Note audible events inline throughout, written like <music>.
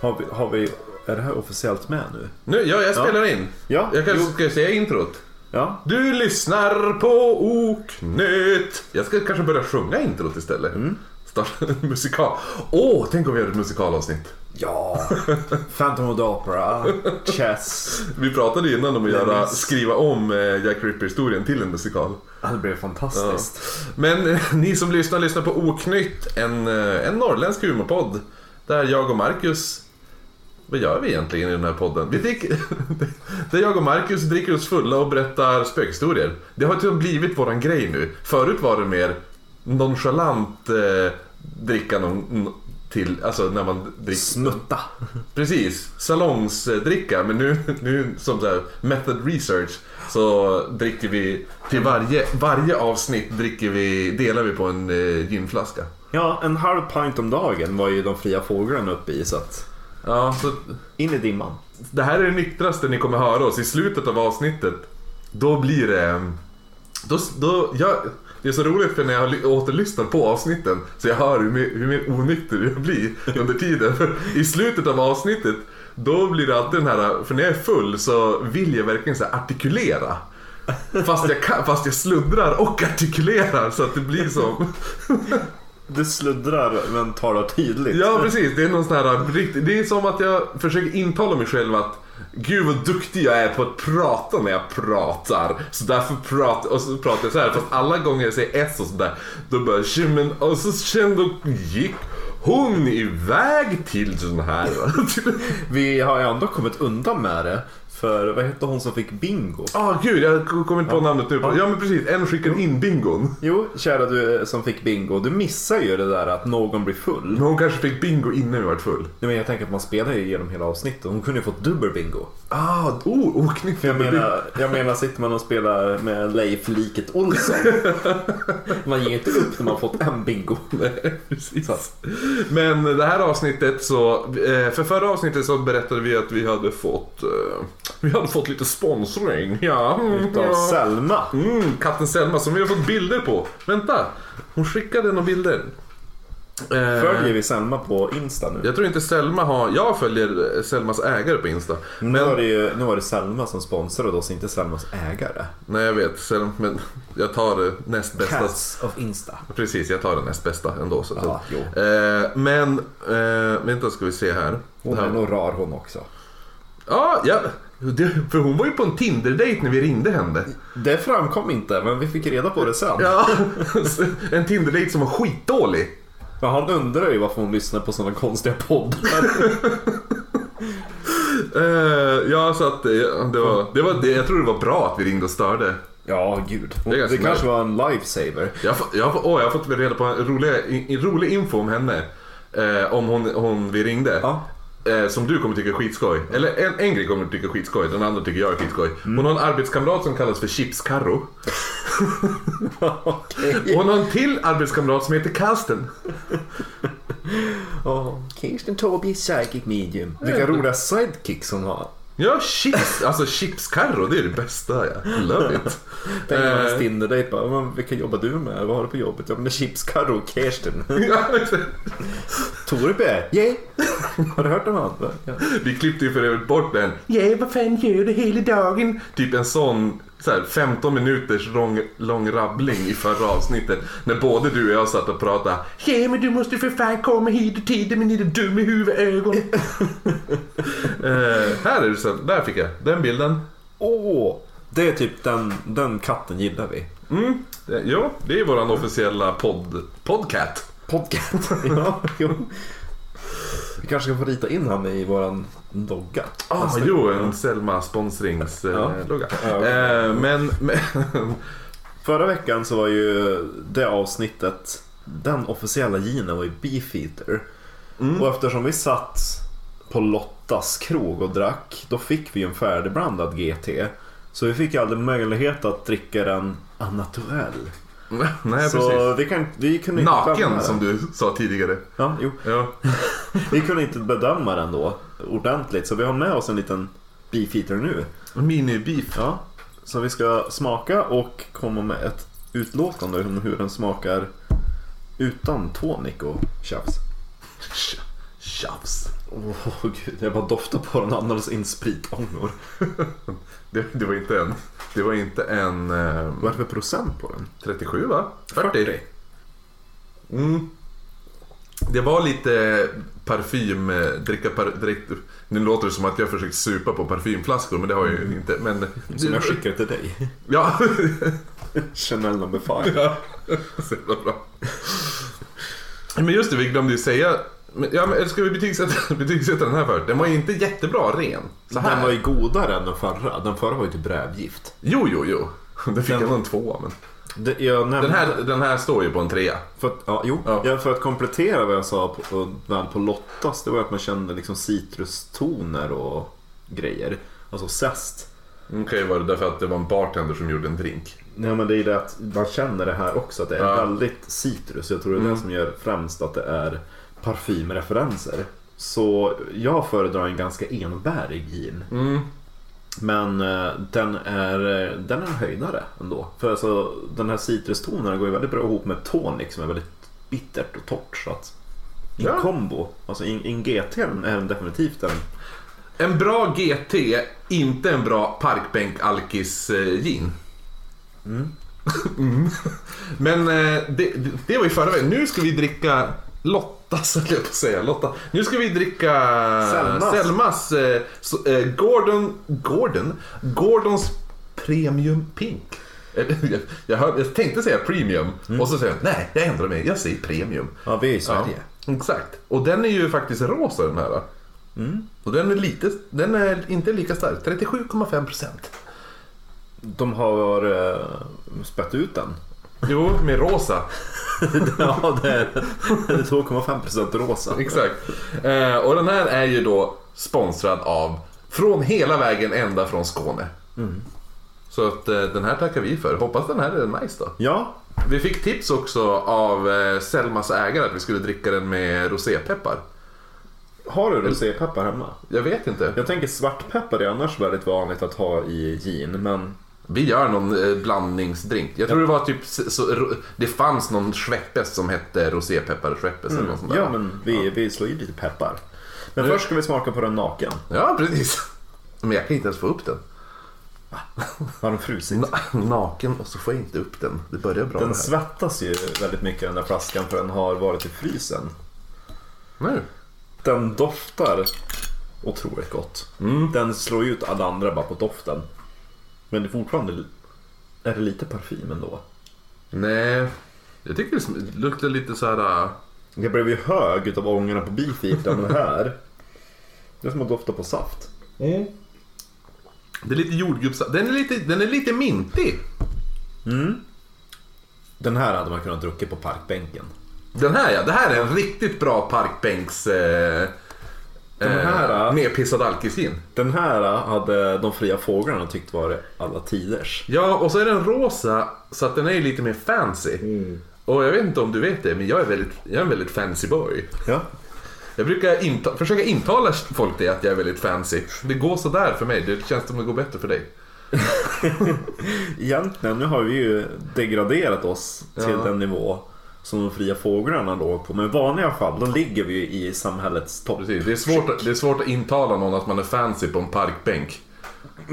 Har vi, har vi, är det här officiellt med nu? Nu, ja, jag spelar in. Ja, Jag kanske ska säga introt. Ja, Du lyssnar på Oknytt. Jag ska kanske börja sjunga introt istället. Mm. Musikal. Åh, tänk om vi gör ett musikalavsnitt. ja. Phantom of the Opera, Chess. Vi pratade innan om att göra, skriva om eh, Jack Ripper-historien till en musikal. Ja, Det blev fantastiskt. Men eh, ni som lyssnar, lyssnar på Oknytt, en, eh, en norrländsk humorpodd. Där jag och Marcus vad gör vi egentligen i den här podden? Vi dricker, <laughs> där jag och Marcus dricker oss fulla och berättar spökhistorier. Det har typ blivit våran grej nu. Förut var det mer nonchalant eh, dricka någon, till, alltså när man dricker... Smutta. Precis, salongsdricka. Men nu, nu som så här, method research så dricker vi till varje, varje avsnitt dricker vi, delar vi på en eh, ginflaska. Ja, en halv pint om dagen var ju de fria fåglarna uppe i så att Ja, så in i dimman. det här är det nyktraste ni kommer höra oss i slutet av avsnittet. Då blir det... Då, då, jag, det är så roligt för när jag ly- återlyssnar på avsnitten så jag hör hur mer, hur mer onykter jag blir under tiden. I slutet av avsnittet då blir det alltid den här, för när jag är full så vill jag verkligen så artikulera. Fast jag, kan, fast jag sluddrar och artikulerar så att det blir som... Du sluddrar men talar tydligt. Ja precis, det är någon sån här riktigt, Det är som att jag försöker intala mig själv att Gud vad duktig jag är på att prata när jag pratar. Så därför pratar och så pratar jag så här. Fast alla gånger jag säger S och sådär. Då bara "Tja, men och så kände och gick hon iväg till sån här. Vi har ju ändå kommit undan med det. För vad hette hon som fick bingo? Ah gud, jag kommer inte på namnet nu. Ja. Ja men precis, en skickade in bingon. Jo, kära du som fick bingo. Du missar ju det där att någon blir full. Men hon kanske fick bingo innan vi varit full. Nej, men jag tänker att man spelar ju genom hela avsnittet. Hon kunde ju fått dubbel bingo. Ah, oh. För jag menar, jag menar sitter man och spelar med Leif Liket Olsson. <laughs> Man ger inte upp när man fått en bingo. Nej, precis. Men det här avsnittet så, eh, för förra avsnittet så berättade vi att vi hade fått, eh, vi hade fått lite sponsring. Ja. mm, Utav ja. Selma. Mm, katten Selma som vi har fått bilder på. Vänta, hon skickade några bilder. Eh, Följer vi Selma på Insta nu? Jag tror inte Selma har, jag följer eh, Selmas ägare på Insta. Nu var det ju nu var det Selma som sponsrade oss, inte Selmas ägare. Nej jag vet, Selma, men jag tar det näst bästa. Cats of Insta. Precis, jag tar det näst bästa ändå. Så Ja, jo. eh, men, eh, vänta ska vi se här. Hon här- är nog rar hon också. Ja, ja. Det, för hon var ju på en Tinder-dejt när vi ringde henne. Det framkom inte, men vi fick reda på det sen. Ja, <laughs> en Tinder-dejt som var skitdålig. Men han undrar ju varför hon lyssnar på sådana konstiga poddar. <laughs> Eh, ja, så att det, det, var, det var det. Jag tror det var bra att vi ringde och störde. ja, gud. Det Det, kanske var en lifesaver. Jag, jag, åh, jag har fått reda på en rolig, en rolig info om henne. Eh, om hon, hon vi ringde. Ja. Eh, som du kommer tycka är skitskoj. Eller en, en grej kommer du tycka är skitskoj, den andra tycker jag är skitskoj. Mm. Hon har en arbetskamrat som kallas för Chipskarro. <laughs> Okej. Och <laughs> hon har en till arbetskamrat som heter Karsten. Kirsten Toby Psychic Medium. Vilka roliga sidekicks hon har. Ja, chips. Alltså chipskarro, det är det bästa. Jag love it. <laughs> Tänk om Eh. hennes Tinder-dejt bara, men vilka jobbar du med? Vad har du på jobbet? Ja men chipskarro och Kirsten. <laughs> Exakt. Torbjörn, yeah. Har du hört om han? Ja. Vi klippte ju för övrigt bort den. Ja, vad fan gör du hela dagen? Typ en sån så här, 15 minuters lång, lång rabbling i förra avsnittet. När både du och jag satt och pratade. Ja, men du måste för fan komma hit i tiden med dina dumma huvudögon. <laughs> eh, här är det så. Där fick jag den bilden. Åh, det är typ den, den katten gillar vi. Mm, det, jo, det är våran officiella podd, podcast. Podcast. <laughs> ja, jo. Vi kanske ska få rita in han i våran logga. Ah, Nästa jo, en Selma sponsringslogga. Ja. Ja. eh, men, men Förra veckan så var ju det avsnittet, den officiella ginen var ju Beefeater. Mm. Och eftersom vi satt på Lottas krog och drack, då fick vi en färdigblandad GT. Så vi fick aldrig möjlighet att dricka den a <laughs> nej, precis. Så vi, kan, vi kunde inte bedöma Naken den. som du sa tidigare. Ja, jo. Ja. <laughs> Vi kunde inte bedöma den då ordentligt. Så vi har med oss en liten Beefeater nu. Mini-beef. Ja, så vi ska smaka och komma med ett utlåtande om hur den smakar utan tonic och tjafs. <laughs> Tjafs. Åh gud, jag bara doftar på den andades in spritångor. <laughs> Det, det var inte en... Det var inte en... Eh, Vad är det för procent på den? 37 va? 40. Mm. Det var lite parfym, eh, dricka par, direkt, Nu låter det som att jag försökt supa på parfymflaskor men det har jag ju inte. Men, Som jag skickade till dig. <laughs> Ja, Chanel number five. <laughs> ja. så bra. Men just det, vi glömde ju säga. Men- Ja, men ska vi betygsätta, <laughs> betygsätta den här först? Den var ju inte jättebra ren. Så här. Den var ju godare än den förra. Den förra var ju typ rävgift. Jo, jo, jo. Den fick Den- ändå en tvåa. Men... Det, jag nämnde, Den, här, den här står ju på en trea. För att, ja, jo, Ja. ja. för att komplettera vad jag sa på, på, väl på Lottas, det var att man kände liksom citrustoner och grejer. Alltså zest. Okej, var det därför att det var en bartender som gjorde en drink? Nej men det är ju det att man känner det här också, att det är Ja. väldigt citrus. Jag tror det är Mm. det som gör främst att det är parfymreferenser. Så jag föredrar en ganska enbärig gin. Mm. Men eh, den är, eh, den är en höjdare ändå. För alltså, den här citrustonerna går ju väldigt bra ihop med tonic som är väldigt bittert och torrt. Så att i Ja. kombo, alltså in, in GT är definitivt en... En bra GT, inte en bra parkbänk alkis eh, gin. Mm. <laughs> Mm. Men det, det var ju förra veckan. Nu ska vi dricka Lottas, höll jag på att säga. Lotta. Nu ska vi dricka Selmas. Selmas eh, så, eh, Gordon, Gordon, Gordons Premium Pink. Eh, <laughs> Jag, jag, hör, jag tänkte säga premium och så säger jag nej, jag ändrar mig. Jag säger premium. Ja, vi är i Sverige. Ja, exakt. Och den är ju faktiskt rosa den här. Mm. Och den är lite, den är inte lika stark. 37,5 procent. De har uh, spett ut den. Jo, med rosa. <laughs> ja, det är, det är 2,5% rosa. Exakt. Eh, och den här är ju då sponsrad av Från hela vägen ända från Skåne. Mm. Så att eh, den här tackar vi för. Hoppas den här är nice då. Ja, Vi fick tips också av eh, Selmas ägare att vi skulle dricka den med rosépeppar. har du rosépeppar hemma? Jag vet inte. Jag tänker svartpeppar är annars väldigt vanligt att ha i gin, men Vi gör någon eh, blandningsdrink. Jag tror det var typ så, Det fanns någon Schweppes som hette rosépeppar Schweppes eller något sånt där. Ja, men vi, vi slår i lite peppar. Men Nu- först ska vi smaka på den naken. Ja, precis. <laughs> Men jag kan inte ens få upp den. Har den frusit? Na- naken och så får jag inte upp den. Det börjar bra Den svettas ju väldigt mycket den där flaskan för den har varit i frysen. Nu. Den doftar otroligt gott. Mm. Den slår ut alla andra bara på doften. Men det är fortfarande är det lite parfym ändå. Nej, jag tycker det sm- luktar lite så här. äh, Jag blev ju hög utav ångorna på beefeatern men det här. Det är som att dofta på saft. Det är lite jordgubbs... Den är lite, den är lite mintig. Den här hade man kunnat dricka på parkbänken. Den här ja, det här är en riktigt bra parkbänks... Eh, Den här, eh, äh, nedpissad alkisgin. Den här hade de fria fåglarna tyckt var alla tiders. Ja, och så är den rosa så att den är lite mer fancy. Och jag vet inte om du vet det, men jag är, väldigt, jag är en väldigt fancy boy. Ja. Jag brukar inta, försöka intala folk det att jag är väldigt fancy. Det går sådär för mig, det känns som det går bättre för dig. <laughs> Egentligen, nu har vi ju degraderat oss till Ja. den nivå som de fria fåglarna låg på. Men i vanliga fall, då ligger vi ju i samhällets topp. Precis. Det, är svårt, att- det är svårt att intala någon att man är fancy på en parkbänk. <laughs>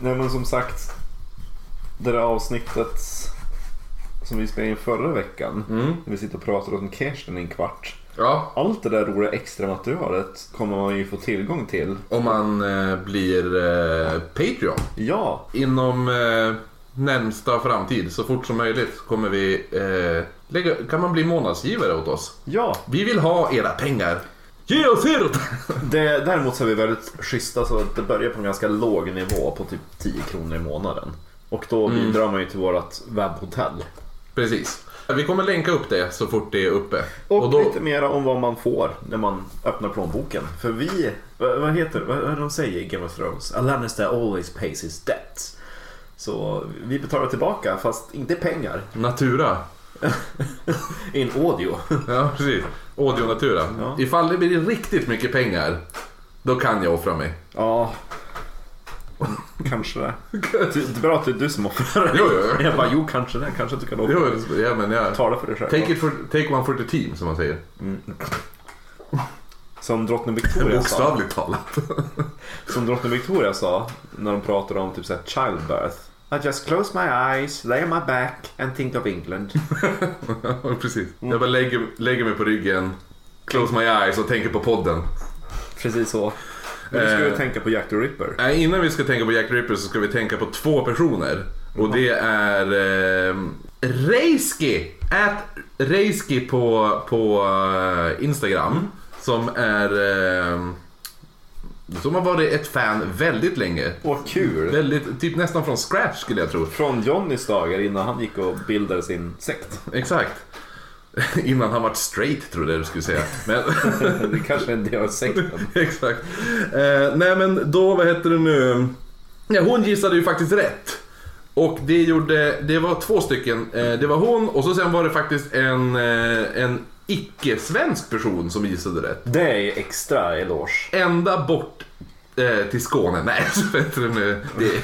Nej men som sagt, det där avsnittet som vi spelade in förra veckan. Mm. När vi sitter och pratar om Kirsten i en kvart. Ja, Allt det där roliga extra materialet kommer man ju få tillgång till. om man eh, blir eh, Patreon. Ja, Inom eh, närmsta framtid, så fort som möjligt, kommer vi eh, lägga, kan man bli månadsgivare åt oss. ja. Vi vill ha era pengar. Ge oss ert! <laughs> Det, däremot så är vi väldigt schyssta så att det börjar på en ganska låg nivå på typ 10 kronor i månaden. Och då bidrar man ju till vårt webbhotell. Precis. Vi kommer länka upp det så fort det är uppe. Och, då, lite mera om vad man får när man öppnar plånboken. För vi, vad, vad heter vad, vad de säger i Game of Thrones? A Lannister always pays his debts. Så vi betalar tillbaka fast inte pengar. Natura. <laughs> In audio. <laughs> Ja, precis. Audio Natura. Ja. Ifall det blir riktigt mycket pengar, då kan jag offra mig. Ja. kanske det. Det är bra att det är du som offrar Jo, jo, jo. Jag bara, jo kanske det. Kanske att du kan offra Jo, det. ja, men jag... Tala för dig själv. Take, it for, take one for the team, som man säger. Som drottning Victoria sa. Bokstavligt talat. <laughs> Som drottning Victoria sa när de pratade om typ såhär childbirth. I just close my eyes, lay on my back and think of England. <laughs> Precis. Jag bara lägger, lägger mig på ryggen, close my eyes och tänker på podden. Precis så. Men nu ska vi Eh. tänka på Jack the Ripper. Nej, innan vi ska tänka på Jack the Ripper så ska vi tänka på två personer. Och det är eh, Reiski. At Reiski på, på eh, Instagram. Som är... Eh, som har varit ett fan väldigt länge. Åh kul! Väldigt, typ nästan från scratch skulle jag tro. Från Johnnys dagar innan han gick och bildade sin sekt. Exakt. <laughs> Innan han var straight trodde jag du skulle säga. Men, <laughs> Det kanske är en del av sekten. <laughs> exakt. Eh, nej men då, vad heter det nu? Ja, hon gissade ju faktiskt rätt. Och det gjorde, det var två stycken. Eh, det var hon och så sen var det faktiskt en, eh, en icke-svensk person som gissade rätt. Det är extra eloge. Ända bort eh, till Skåne. Nej, du <laughs> nu. Det,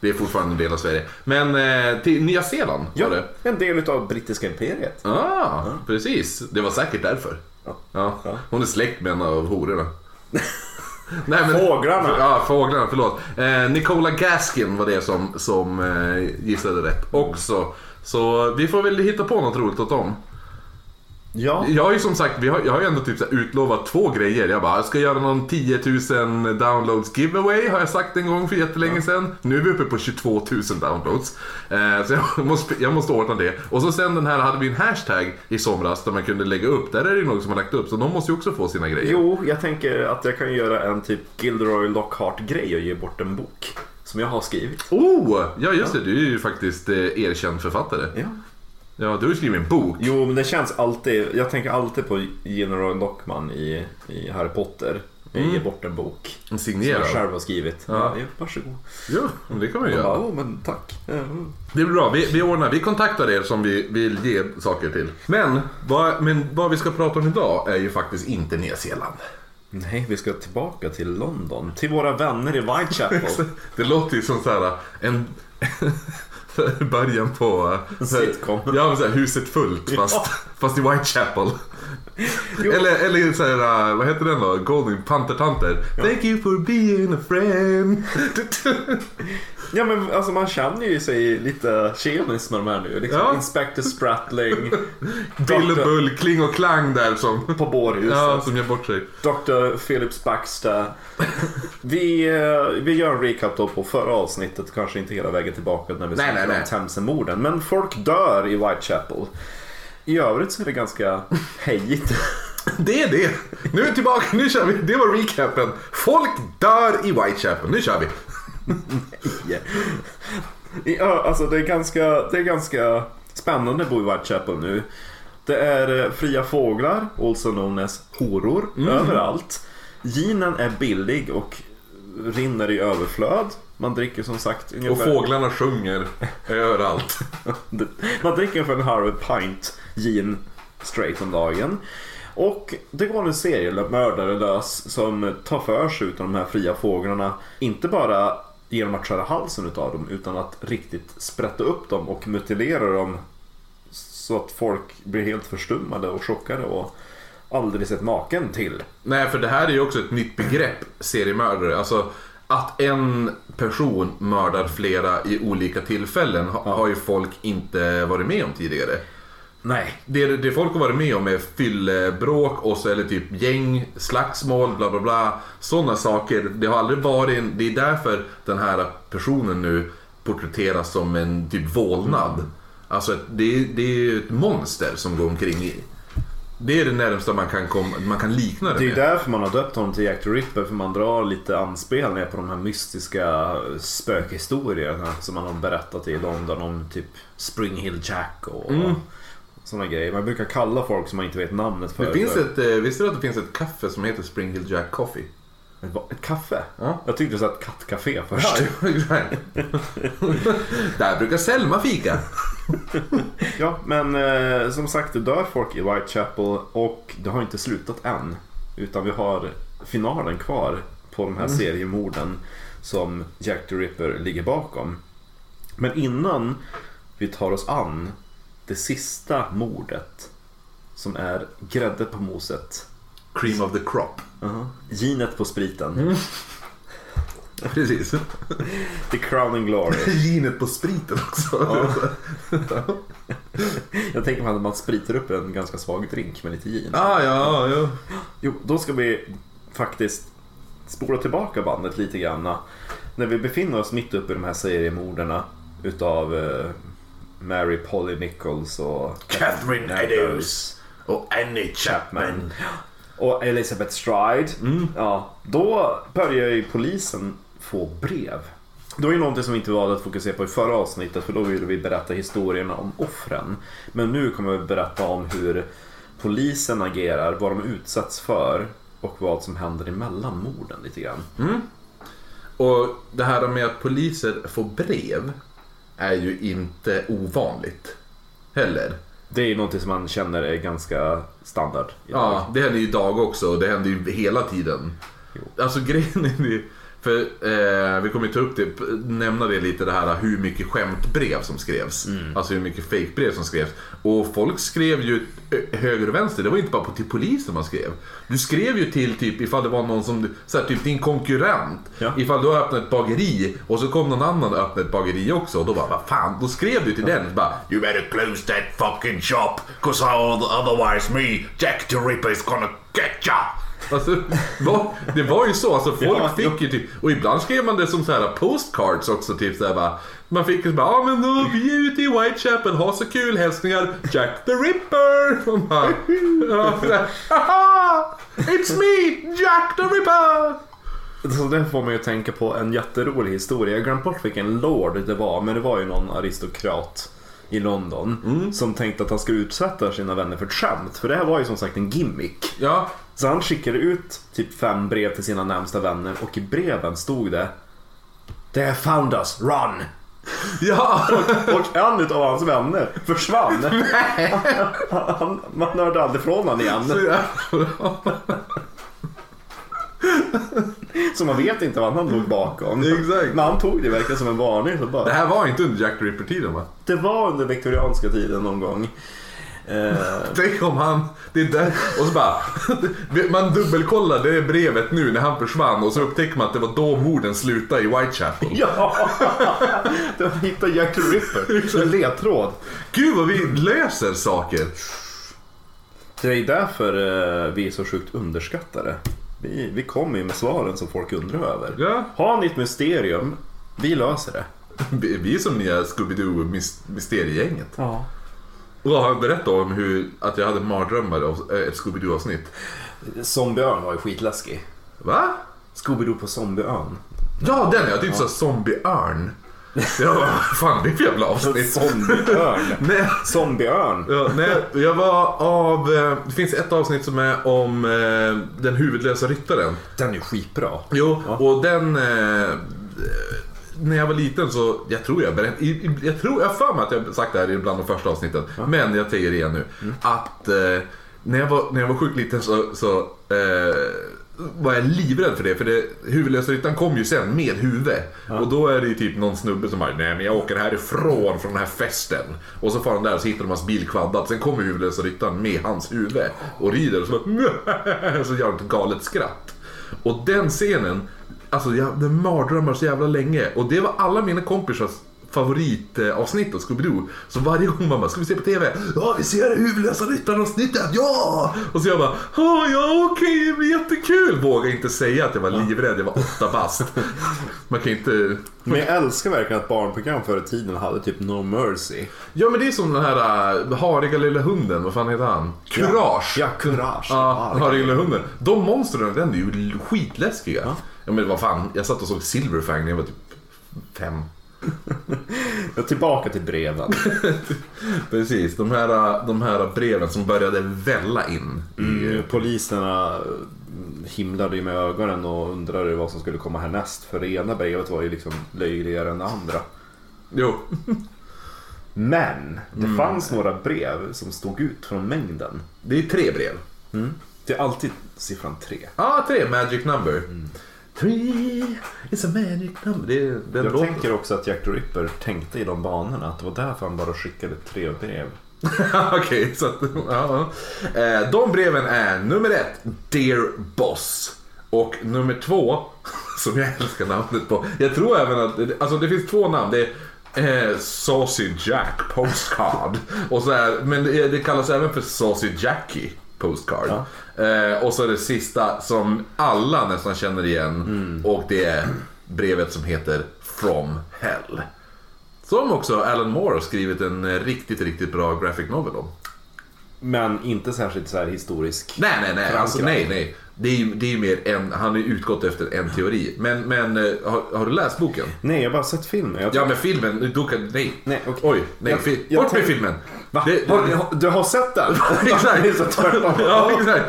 det är fortfarande en del av Sverige. Men eh, till Nya Zeeland var det. en del av brittiska imperiet. Ah, precis. Det var säkert därför. Ja. Ja. Ja. Hon är släkt med en av hororna. <laughs> Nej, men, Fåglarna. Ja, fåglarna, förlåt. Eh, Nicola Gaskin var det som, som eh, gissade rätt också. Så vi får väl hitta på något roligt åt dem. Ja. Jag har ju som sagt, vi har, jag har ju ändå typ utlovat två grejer. Jag bara, jag ska göra någon 10 000 downloads giveaway har jag sagt en gång för jättelänge sedan. Nu är vi uppe på 22 000 downloads. Eh, så jag <laughs> måste, jag måste ordna det. Och så sen den här hade vi en hashtag i somras där man kunde lägga upp. Där är det ju någon som har lagt upp så de måste ju också få sina grejer. Jo, jag tänker att jag kan göra en typ Gilderoy Lockhart-grej och ge bort en bok. Som jag har skrivit. Oh! Ja just det, du är ju faktiskt eh, erkänd författare. Ja. Ja, du har ju skrivit en bok. Jo, men det känns alltid. Jag tänker alltid på Gilderoy Lockman i, i Harry Potter. Jag ger bort en bok. En Som jag signerad. själv har skrivit. Ja. Ja. Varsågod. Jo, det kan man ju bara, göra. oh, men tack. Mm. Det blir bra, vi, vi ordnar, vi kontaktar er som vi vill ge saker till. Men vad, men vad vi ska prata om idag är ju faktiskt inte Nya Zeeland. Nej, vi ska tillbaka till London. Till våra vänner i Whitechapel. <laughs> Det låter ju som så här en <laughs> <laughs> början på Sitcom. Ja, men så här, huset fullt <laughs> fast, Ja. fast i Whitechapel. Eller, eller så här, vad heter den då? Golden Pantertanter. Thank you for being a friend. Ja men alltså man känner ju sig lite kemis med de här nu. Liksom Ja. Inspector Sprattling, Bill och Dr. Bull, Kling och Klang där som, på bårhuset, ja, som gör bort sig. Dr. Phillips Baxter. Vi, eh, vi gör en recap då på förra avsnittet, kanske inte hela vägen tillbaka när vi snackade om. Themsen-morden. Men folk dör i Whitechapel. I övrigt så är det ganska hejigt. <laughs> Det är det. Nu är vi tillbaka, nu kör vi. Det var recapen. Folk dör i Whitechapel. Nu kör vi. <laughs> Ja, alltså det är ganska, det är ganska spännande att bo i Whitechapel nu. Det är eh, fria fåglar, also known as horor, överallt. Ginen är billig och rinner i överflöd. Man dricker som sagt Och ungefär... fåglarna sjunger överallt. <laughs> Man dricker ungefär en halv pint gin straight om dagen. Och det går en seriemördare lös som tar för sig utav de här fria fåglarna. Inte bara genom att skära halsen utav dem utan att riktigt sprätta upp dem och mutilera dem så att folk blir helt förstummade och chockade och aldrig sett maken till. Nej, för det här är ju också ett nytt begrepp, seriemördare. Alltså att en person mördar flera i olika tillfällen ha, har ju folk inte varit med om tidigare. Nej. Det, det folk har varit med om är fyllebråk och så det typ gäng, slagsmål, bla bla bla. Sådana saker. Det har aldrig varit en, Det är därför den här personen nu porträtteras som en typ vålnad. Alltså ett- det, det är ju ett monster som går omkring i. Det är det närmsta man kan, komma, man kan likna det Det är med. därför man har döpt honom till Jack the Ripper för man drar lite anspelningar på de här mystiska spökhistorierna som man har berättat i London om typ Spring Hill Jack och Mm. Sådana grejer. Man brukar kalla folk som man inte vet namnet för. Det finns ett, eh, visste du att det finns ett kaffe som heter Spring Hill Jack Coffee? ett, ett kaffe? Ja. Jag tyckte du sa ett kattcafé först. Ja. <laughs> Där brukar Selma fika. <laughs> Ja, men eh, som sagt det dör folk i Whitechapel och det har inte slutat än. Utan vi har finalen kvar på de här seriemorden som Jack the Ripper ligger bakom. Men innan vi tar oss an det sista mordet som är grädde på moset. Cream of the crop. Ginet på spriten. <laughs> Precis. The crowning glory. <laughs> Ginet på spriten också. <laughs> Jag tänker mig att man spritar upp en ganska svag drink med lite gin. Ah, ja, ja. Jo, då ska vi faktiskt spola tillbaka bandet lite grann. När vi befinner oss mitt uppe i de här seriemorden utav eh, Mary Polly Nichols och Catherine Eddowes. Och Annie Chapman. och Elizabeth Stride. Ja, då börjar ju polisen få brev. Det var ju någonting som vi inte valde att fokusera på i förra avsnittet för då ville vi berätta historierna om offren. Men nu kommer vi berätta om hur polisen agerar, vad de utsätts för och vad som händer emellan morden lite grann. Och det här med att poliser får brev är ju inte ovanligt. Heller. Det är ju någonting som man känner är ganska standard idag. Ja, det händer ju idag också och det händer ju hela tiden. Jo. Alltså grejen är ju, för eh, vi kommer ju ta upp det, nämna det lite det här hur mycket skämtbrev som skrevs. Alltså hur mycket fejkbrev som skrevs. Och folk skrev ju ö- höger och vänster, det var inte bara på, till polisen man skrev. Du skrev ju till typ ifall det var någon som, så här, typ din konkurrent. Ja. Ifall du har öppnat ett bageri och så kom någon annan och öppnade ett bageri också och då bara vad fan, då skrev du till den och bara You better close that fucking shop cause otherwise me, Jack the Ripper is gonna get ya. Alltså, vad- det var ju så, alltså folk <laughs> Ja, fick ju typ, och ibland skrev man det som så här postcards också, typ så här bara, man fick ju bara, ja men nu, vi är ute i Whitechapel, ha så kul, hälsningar Jack the Ripper! Man bara, Haha! It's me, Jack the Ripper! Så det får man ju tänka på en jätterolig historia. Jag glömt bort vilken lord det var, men det var ju någon aristokrat i London som tänkte att han skulle utsätta sina vänner för ett skämt. För det här var ju som sagt en gimmick. Ja, Så han skickade ut typ fem brev till sina närmsta vänner och i breven stod det They found us, run! ja, Och en utav hans vänner försvann. Han, man hörde aldrig från honom igen. så man vet inte vad han låg bakom. Exakt. Men han tog det verkligen som en varning. Så bara, Det här var inte under Jack Ripper-tiden va? Det var under viktorianska tiden någon gång. Eh, Tänk om han, det är där, och så bara, <laughs> man dubbelkollar det brevet nu när han försvann och så upptäcker man att det var då morden slutade i Whitechapel. ja! <laughs> De hittade Jack the Ripper. En ledtråd. Gud vad vi löser saker. Det är därför eh, vi är så sjukt underskattade. Vi, vi kommer ju med svaren som folk undrar över. Ja. Har ni ett mysterium, vi löser det. <laughs> Vi är som nya Scooby-Doo mis- mysteriegänget. Ja. Jag har berättat om hur, att jag hade mardrömmar av eh, ett Scooby-Doo avsnitt. Zombieön var ju skitläskig. Va? Scooby-Doo på Zombieön. Ja den ja, jag tyckte du sa zombie-örn. Ja, vad fan det är för jävla avsnitt? Zombieörn. <laughs> Nej, Zombieörn. Ja, nej, jag var av... eh, Det finns ett avsnitt som är om eh, den huvudlösa ryttaren. Den är skitbra. Jo, och den... När jag var liten så, jag tror jag berätt, jag tror, jag för mig att jag sagt det här i bland de första avsnitten. Men jag säger det igen nu. Att eh, när, jag var, när jag var sjukt liten så, så eh, var jag livrädd för det. För det, huvudlösa ryttaren kom ju sen med huvud. Och då är det ju typ någon snubbe som bara, nej men jag åker härifrån från den här festen. Och så far han där och så hittar de hans bil kvaddad. Sen kommer huvudlösa ryttaren med hans huvud och rider och så bara, <laughs> så gör han ett galet skratt. Och den scenen, alltså jag, den mardrömmar så jävla länge. Och det var alla mina kompisars favoritavsnitt av Scooby-Doo. Så varje gång man bara, ska vi se på TV? Ja, vi ser huvudlösa ryttaren-avsnittet, ja! Och så jag bara, "Ja, ja okej, det blir jättekul! Vågar inte säga att jag var livrädd, jag var åtta bast. Man kan inte... Men jag älskar verkligen att barnprogram förr i tiden hade typ No Mercy. Ja men det är som den här uh, hariga lilla hunden, vad fan heter han? Courage! Ja, Courage. Ja, hariga lilla hunden. De monstren den är ju skitläskiga. Ja. Men vad fan, jag satt och såg Silverfang när jag var typ fem. <laughs> Ja, Tillbaka till breven. <laughs> Precis, de här, de här breven som började välla in. Mm, poliserna mm, himlade ju med ögonen och undrade vad som skulle komma härnäst. För det ena brevet var ju liksom löjligare än det andra. Jo. <laughs> Men det fanns några brev som stod ut från mängden. Det är tre brev. Det är alltid siffran tre. Ja, ah, tre magic number. Three is a magic number. Det är den Jag låten. tänker också att Jack the Ripper tänkte i de banorna. Att det var därför han bara skickade tre brev. <laughs> Okej, så att, ja. Eh, De breven är nummer ett, Dear Boss. Och nummer två, <laughs> som jag älskar namnet på. Jag tror även att, alltså det finns två namn. Det är eh, Saucy Jack Postcard. och så är, men det, det kallas även för Saucy Jackie Postcard. Eh, och så är det sista som alla nästan känner igen. Och det är brevet som heter From Hell. Som också Alan Moore har skrivit en riktigt, riktigt bra graphic novel om. Men inte särskilt så här historisk. Nej, nej, nej. Alltså, nej, nej. Det är ju det är mer en, han har ju utgått efter en teori. Men, men eh, har, har du läst boken? Nej, jag har bara sett filmen. Jag Ja, men filmen, då kan, nej. Nej, okej. Oj, nej. Jag- fi, jag bort med filmen. Va? Det- Har, du- du har sett den? <laughs> Exakt. <laughs> Det är så tvärtom. ja, exakt.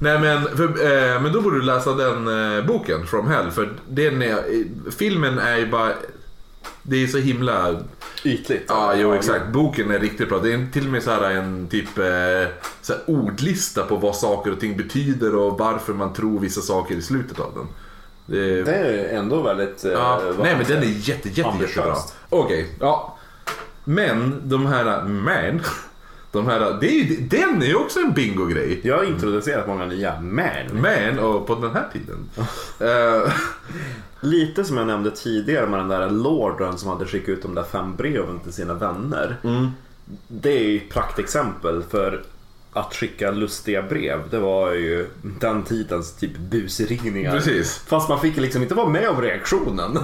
Nej, men, för, eh, men då borde du läsa den eh, boken, From Hell. För den är, filmen är ju bara... Det är så himla... Ytligt. Ja, jo exakt. Boken är riktigt bra. Det är till och med så här en typ eh, så ordlista på vad saker och ting betyder och varför man tror vissa saker i slutet av den. Det, Det är ändå väldigt... eh, ja, nej men den är jätte, jätte, jättebra. Okej, ja. Men de här, men. De här, det är, ju- den är ju också en bingo-grej. Jag har introducerat många nya men. Men, och på den här tiden. <laughs> Lite som jag nämnde tidigare med den där lorden som hade skickat ut de där fem breven till sina vänner. Det är ju ett praktexempel för att skicka lustiga brev. Det var ju den tidens typ busringningar. Precis. Fast man fick liksom inte vara med om reaktionen. <laughs>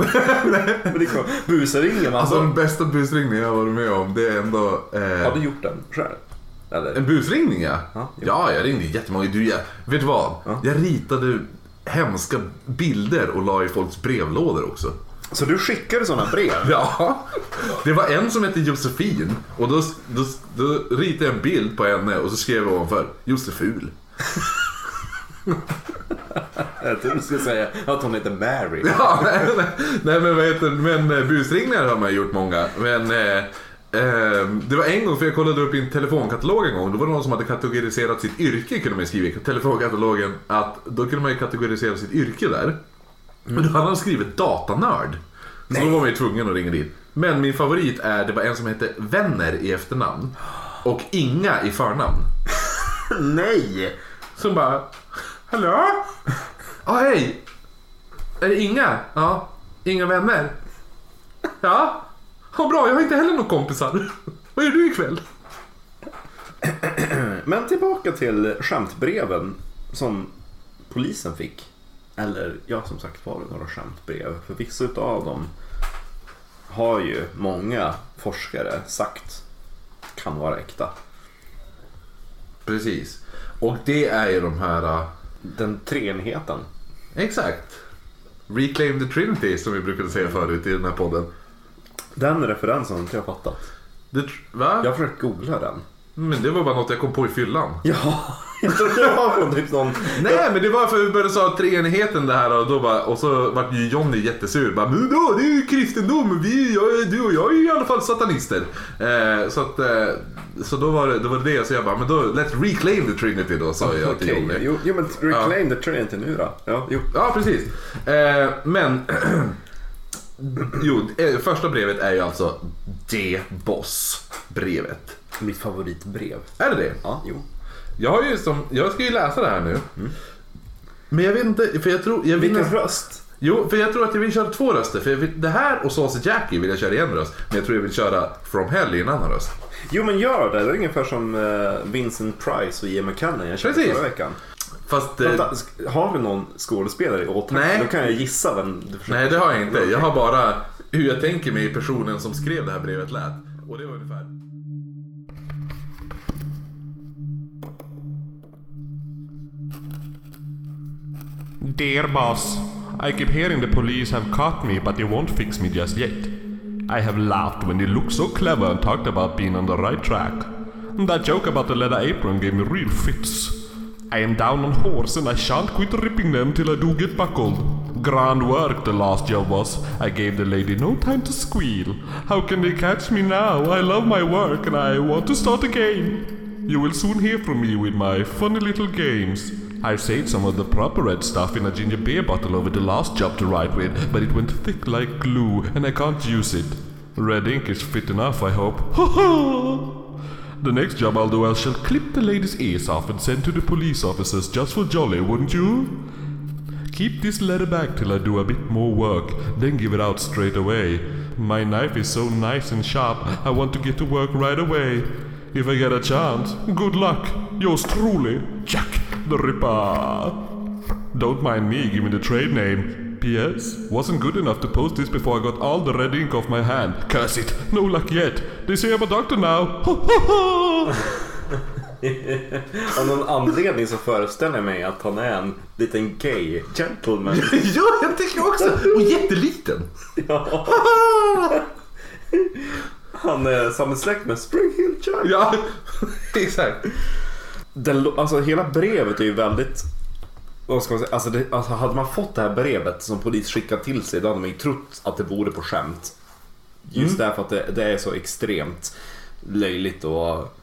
Men liksom, busringen, alltså alltså. den bästa busringningen jag varit med om, det är ändå... Eh, Har du gjort den själv? Eller? En busringning ja. Ja. Ja, jag ringde jättemånga. Du, jag, vet du vad? Ja. Jag ritade hemska bilder och la i folks brevlådor också. Så du skickade sådana brev? Ja, det var en som hette Josefin och då, då, då ritade jag en bild på henne och så skrev jag ovanför Joseful. Jag trodde du skulle säga att hon heter Mary. Ja, nej, nej, nej men vad heter? Men eh, busringningar har man gjort många. Men eh, eh, det var en gång, för jag kollade upp i en telefonkatalog en gång. Då var det någon som hade kategoriserat sitt yrke, kunde man skriva i telefonkatalogen. Att då kunde man ju kategorisera sitt yrke där. Men då hade han skrivit datanörd. Så då var man ju tvungen att ringa dit. Men min favorit är, det var en som hette Vänner i efternamn. Och Inga i förnamn. <laughs> Nej! Som bara, hallå? Ja, hej. Är det Inga? Ja. Inga vänner? Ja. Ja, bra. Jag har inte heller några kompisar. <laughs> Vad gör du ikväll? <clears throat> Men tillbaka till skämtbreven som polisen fick. Eller ja, som sagt var några skämtbrev. För vissa utav dem har ju många forskare sagt kan vara äkta. Precis. Och det är ju de här... äh, Den treenigheten. exakt. Reclaim the Trinity som vi brukade säga förut i den här podden. Den referensen har inte jag fattat. Det, va? Jag har försökt googla den. Men det var bara något jag kom på i fyllan. <laughs> Ja, jag tror det var från typ någon... Nej men det var för att vi började säga treenigheten det här och då bara, och så vart ju Johnny jättesur. Bara, men då, det är ju kristendom, vi, jag, du och jag är ju i alla fall satanister. Eh, så att, eh, så då var det, då var det det, så jag bara, men då, let's reclaim the Trinity då, sa jag till Johnny. jo, jo, men reclaim the trinity nu då. Ja, jo. Ja, precis. Eh, men, <clears throat> jo, eh, första brevet är ju alltså D-boss-brevet. Mitt favoritbrev. Är det det? Ja, jo. Jag har ju som, jag ska ju läsa det här nu. Men jag vet inte, för jag tror, jag vill Vilken röst? Jo, för jag tror att jag vill köra två röster. För vill, det här och Saucy Jackie vill jag köra i en röst. Men jag tror jag vill köra From Hell i en annan röst. Jo men gör det. Det är ungefär som eh, Vincent Price och Ian McKellen jag körde Precis. förra veckan. Fast... Eh, Vänta, har du någon skådespelare i åtanke? Nej. Då kan jag gissa vem du försöker. nej, det har jag inte. Jag har bara hur jag tänker mig personen som skrev det här brevet lät. Och det var ungefär... Dear boss, I keep hearing the police have caught me, but they won't fix me just yet. I have laughed when they looked so clever and talked about being on the right track. That joke about the leather apron gave me real fits. I am down on horse and I shan't quit ripping them till I do get buckled. Grand work the last job was. I gave the lady no time to squeal. How can they catch me now? I love my work and I want to start again. You will soon hear from me with my funny little games. I saved some of the proper red stuff in a ginger beer bottle over the last job to write with, but it went thick like glue and I can't use it. Red ink is fit enough, I hope. <laughs> The next job I'll do, I shall clip the lady's ears off and send to the police officers just for jolly, wouldn't you? Keep this letter back till I do a bit more work, then give it out straight away. My knife is so nice and sharp, I want to get to work right away. If I get a chance, good luck. Yours truly, Jack the Ripper. Don't mind me giving the trade name. P.S. Wasn't good enough to post this before I got all the red ink off my hand. Curse it, no luck yet. They say I'm a doctor now. <laughs> Av någon anledning så föreställer jag mig att han är en liten gay gentleman. <laughs> ja, jag tycker också! Och jätteliten! <laughs> Ja. Han är sammetsläkt med Springhill Jack. Ja, exakt. Lo- alltså hela brevet är ju väldigt... Vad ska man säga? Alltså, det, alltså hade man fått det här brevet som polis skickat till sig då hade man ju trott att det vore på skämt. Just därför att det, det är så extremt löjligt och...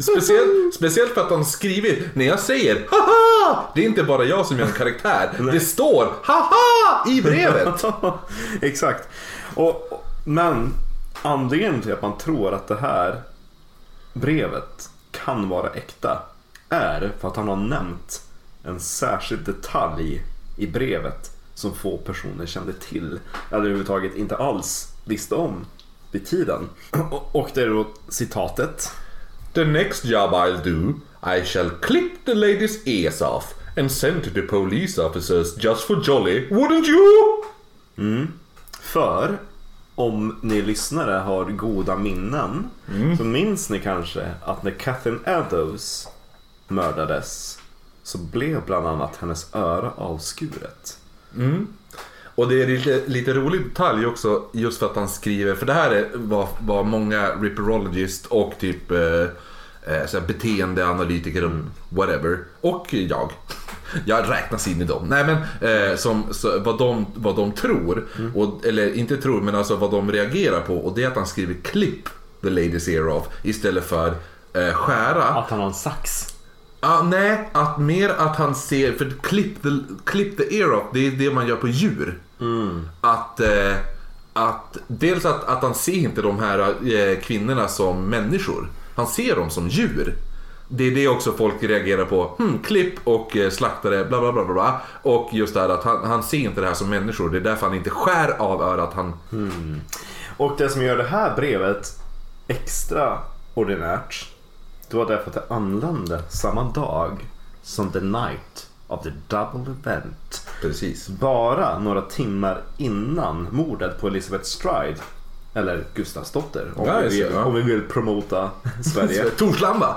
Speciellt, speciellt för att han skrivit, när jag säger haha, det är inte bara jag som gör en karaktär. <laughs> Det står haha i brevet. <laughs> Exakt. Och- men anledningen till att man tror att det här brevet kan vara äkta är för att han har nämnt en särskild detalj i brevet som få personer kände till eller överhuvudtaget inte alls visste om vid tiden. Och, det är då citatet. The next job I'll do, I shall clip the lady's ears off and send to the police officers just for jolly, wouldn't you? För om ni lyssnare har goda minnen så minns ni kanske att när Catherine Eddowes mördades så blev bland annat hennes öra avskuret. Och det är lite, lite rolig detalj också just för att han skriver, för det här är vad, vad många ripperologist och typ eh, eh, så här beteendeanalytiker och whatever, och jag. Jag räknas in i dem. Nej men eh, som, så, vad, de, vad de tror, och, eller inte tror men alltså vad de reagerar på och det är att han skriver clip the lady's ear off istället för eh, skära. Att han har en sax. Ah, nej, att mer att han ser, för clip the, clip the ear off, det är det man gör på djur. Att, eh, att dels att, att han ser inte de här eh, kvinnorna som människor. Han ser dem som djur. Det är det också folk reagerar på. Hmm, klipp och eh, slaktare, bla bla bla bla. Och just det här att han, han ser inte det här som människor. Det är därför han inte skär av örat. Han, Och det som gör det här brevet extra ordinärt det var därför att det anlände samma dag som the night of the double event. precis. Bara några timmar innan mordet på Elizabeth Stride. Eller Gustavsdotter om, Ja, vi, vill, ja. om vi vill promota Sverige. <laughs> Torslanda!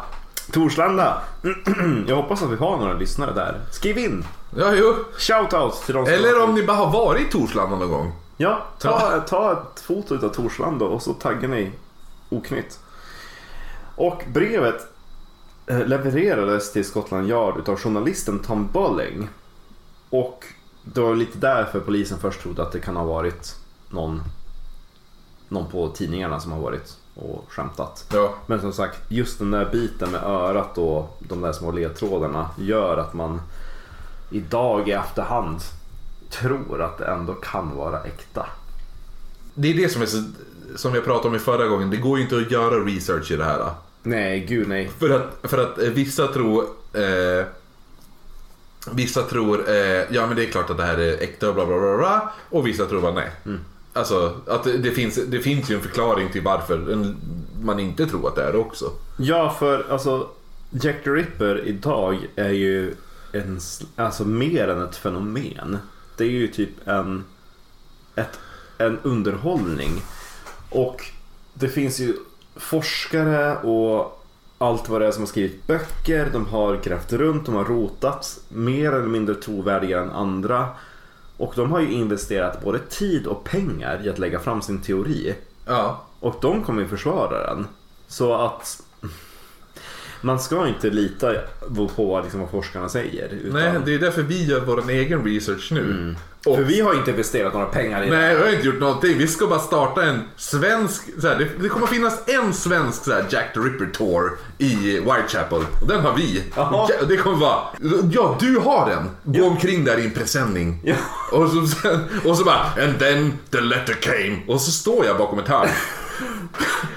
Torslanda! <clears throat> Jag hoppas att vi har några lyssnare där. Skriv in! Ja, jo. Shoutout till de som Eller om ni bara har varit i Torslanda någon gång. Ja, ta, ta ett foto av Torslanda och så taggar ni Oknytt. Och brevet eh, levererades till Scotland Yard utav journalisten Tom Bolling. Och det var lite därför polisen först trodde att det kan ha varit någon, någon på tidningarna som har varit och skämtat. Ja. Men som sagt, just den där biten med örat och de där små ledtrådarna gör att man idag i efterhand tror att det ändå kan vara äkta. Det är det som är så, som jag pratade om i förra gången. Det går ju inte att göra research i det här. Nej, gud nej. För att, för att eh, vissa tror... Eh, vissa tror, eh, ja men det är klart att det här är äkta och bla bla bla. bla och vissa tror bara nej. Alltså, att det, finns, det finns ju en förklaring till varför man inte tror att det är det också. Ja, för alltså Jack the Ripper idag är ju en, alltså mer än ett fenomen. Det är ju typ en, ett, en underhållning. Och det finns ju forskare och allt vad det är som har skrivit böcker. De har grävt runt, de har rotat mer eller mindre trovärdigare än andra. Och de har ju investerat både tid och pengar i att lägga fram sin teori. Ja. Och de kommer ju försvara den. Så att... <laughs> Man ska inte lita på liksom, vad forskarna säger. Utan, Nej, det är därför vi gör vår egen research nu. Och, För vi har inte investerat några pengar i det. Nej, vi har inte gjort någonting. Vi ska bara starta en svensk... Så här, det, det kommer finnas en svensk så här, Jack the Ripper tour i Whitechapel. Och den har vi. Jaha. Ja, Det kommer vara... Ja, du har den. Gå omkring där i en presenning. Ja. Och, så, och så bara... And then the letter came. Och så står jag bakom ett hörn. <laughs>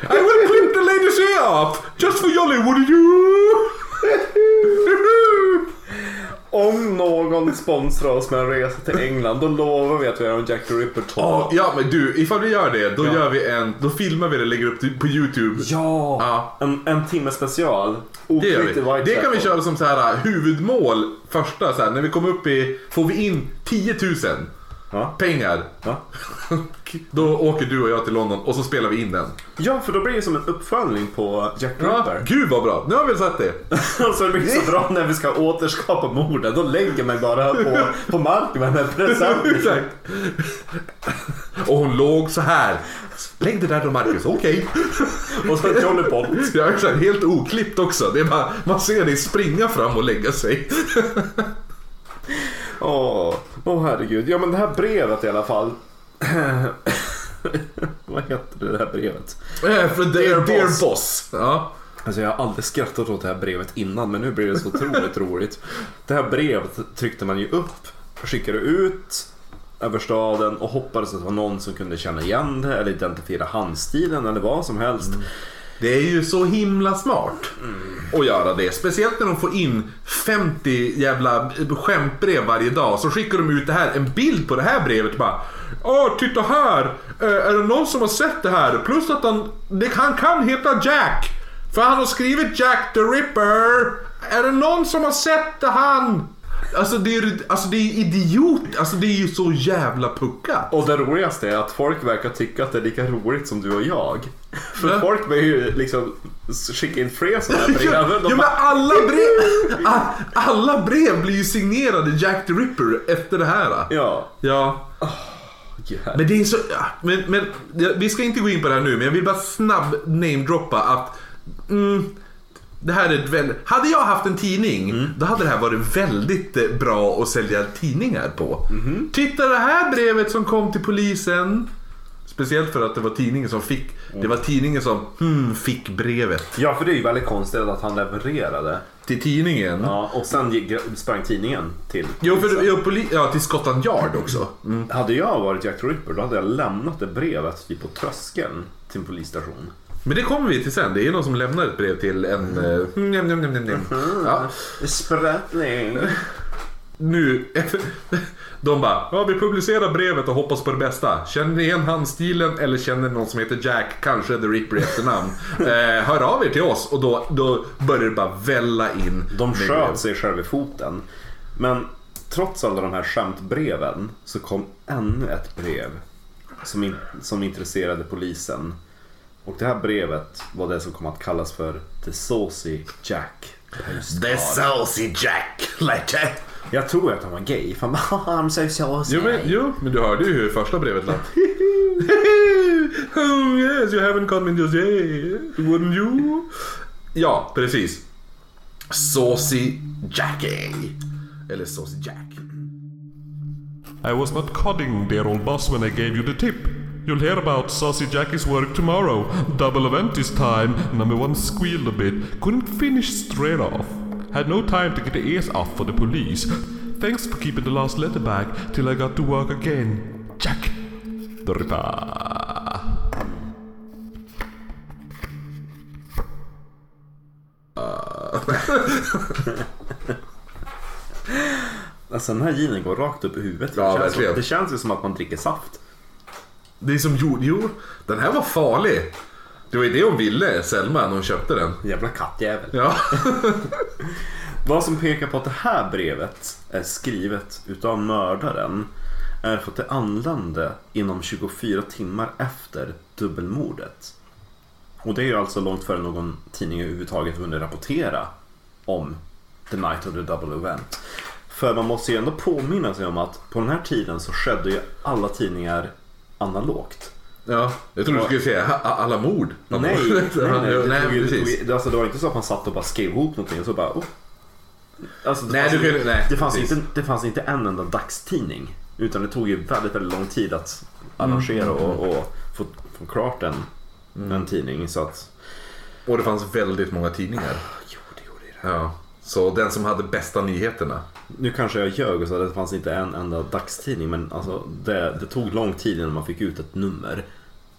I will clip the lady's ear up! Just for jolly would you! Om någon sponsrar oss med en resa till England, då lovar vi att vi har en Jack the Ripper tour. Ja, ja, men du, ifall vi gör det, då Ja. gör vi en... Då filmar vi det och lägger upp det på YouTube. Ja, Ja. En, en timme special. Det gör vi. Det kan vi köra som så här huvudmål första så här, när vi kommer upp i, får vi in 10 000 Ja. pengar. Ja. <laughs> Då åker du och jag till London och så spelar vi in den. ja, för då blir det som en uppföljning på Jack Ripper. gud vad bra, nu har vi sett det. <laughs> så det blir så bra när vi ska återskapa morden. Då lägger man bara på, på marken med en present. <laughs> Och hon låg så här. Lägg det där då Marcus, okej. Och så en Jolly Pot. Ja, exakt, helt oklippt också. Det är bara, man ser dig springa fram och lägga sig. Åh, åh herregud. Ja men det här brevet i alla fall. <laughs> Vad heter det här brevet? Eh, För Dear, Boss. Boss. Ja. Alltså jag har aldrig skrattat åt det här brevet innan men nu blir det så otroligt <laughs> roligt. Det här brevet tryckte man ju upp, skickade ut över staden och hoppades att det var någon som kunde känna igen det eller identifiera handstilen eller vad som helst. Det är ju så himla smart att göra det. Speciellt när de får in 50 jävla skämtbrev varje dag. Så skickar de ut det här, en bild på det här brevet bara. Åh, titta här! Eh, är det någon som har sett det här? Plus att han, det, han kan heta Jack. För han har skrivit Jack the Ripper. Är det någon som har sett det han? Alltså det är ju alltså, det är idiot. Alltså det är ju så jävla puckat. Och det roligaste är att folk verkar tycka att det är lika roligt som du och jag. <laughs> För Ja. folk vill ju liksom skicka in fler sådana här brev. <laughs> Ja, ja, men alla brev, alla brev blir ju signerade Jack the Ripper efter det här. ja. Ja, Yeah. men det är så... Men, men vi ska inte gå in på det här nu, men jag vill bara snabb namedroppa att... Mm, det här är väldigt... Hade jag haft en tidning, då hade det här varit väldigt eh, bra att sälja tidningar på. Titta det här brevet som kom till polisen. Speciellt för att det var tidningen som fick... Det var tidningen som hmm, fick brevet. ja, för det är ju väldigt konstigt att han levererade. Till tidningen. Ja, och sen gick, sprang tidningen till Jo, för ja, poli- ja, till Scotland Yard också. Mm. Hade jag varit Jack Ripper då hade jag lämnat det brevet typ på tröskeln till en polisstation. Men det kommer vi till sen. Det är någon som lämnar ett brev till en... eh, njam, njam, njam, njam. Ja, Sprättning. <laughs> nu... <laughs> De bara, ja vi publicerar brevet och hoppas på det bästa. Känner ni igen handstilen eller känner ni någon som heter Jack, kanske The Ripper i efternamn? eh, hör av er till oss och då, då börjar det bara välla in. De sköt sig själva i foten. Men trots alla de här skämtbreven så kom ännu ett brev som, in, som intresserade polisen. Och det här brevet var det som kom att kallas för The Saucy Jack. The saucy Jack. Like Jag tror att han var gay. För han <laughs> bara, I'm so saucy. Jo men, jo, men du hörde ju hur första brevet lät. <laughs> oh yes, you haven't come in just yet. Wouldn't you? Ja, precis. Saucy Jackie. Eller Saucy Jack. I was not codding, dear old boss, when I gave you the tip. You'll hear about Saucy Jackie's work tomorrow. Double event this time. Number one squealed a bit. Couldn't finish straight off. Had no time to get the ears off for the police. Thanks for keeping the last letter back till I got to work again. Jack the Ripper. <laughs> Alltså den här ginen går rakt upp i huvudet. Ja, det, känns verkligen. som, det känns ju som att man dricker saft. Det är som jord... Jo, den här var farlig. Det var ju det hon ville, Selma, när hon köpte den. Jävla kattjävel. Ja. <laughs> Vad som pekar på att det här brevet är skrivet utav mördaren är för att det anlände inom 24 timmar efter dubbelmordet. Och det är ju alltså långt före någon tidning överhuvudtaget hunnit rapportera om The Night of the Double Event. För man måste ju ändå påminna sig om att på den här tiden så skedde ju alla tidningar analogt. Ja, jag trodde du skulle säga alla mord. Nej, nej, <laughs> nej, det, nej det, alltså, det var inte så att man satt och bara skrev ihop någonting och så bara... Oh. Alltså, det, Nej, fanns, du nej, det, fanns inte, det fanns inte en enda dagstidning. Utan det tog ju väldigt, väldigt lång tid att Mm. arrangera och, och få, få klart en, en tidning. Så att... Och det fanns väldigt många tidningar. Jo, det gjorde det. Ja. Så den som hade bästa nyheterna. Nu kanske jag ljög och sa att det fanns inte en enda dagstidning. Men alltså, det, det tog lång tid innan man fick ut ett nummer.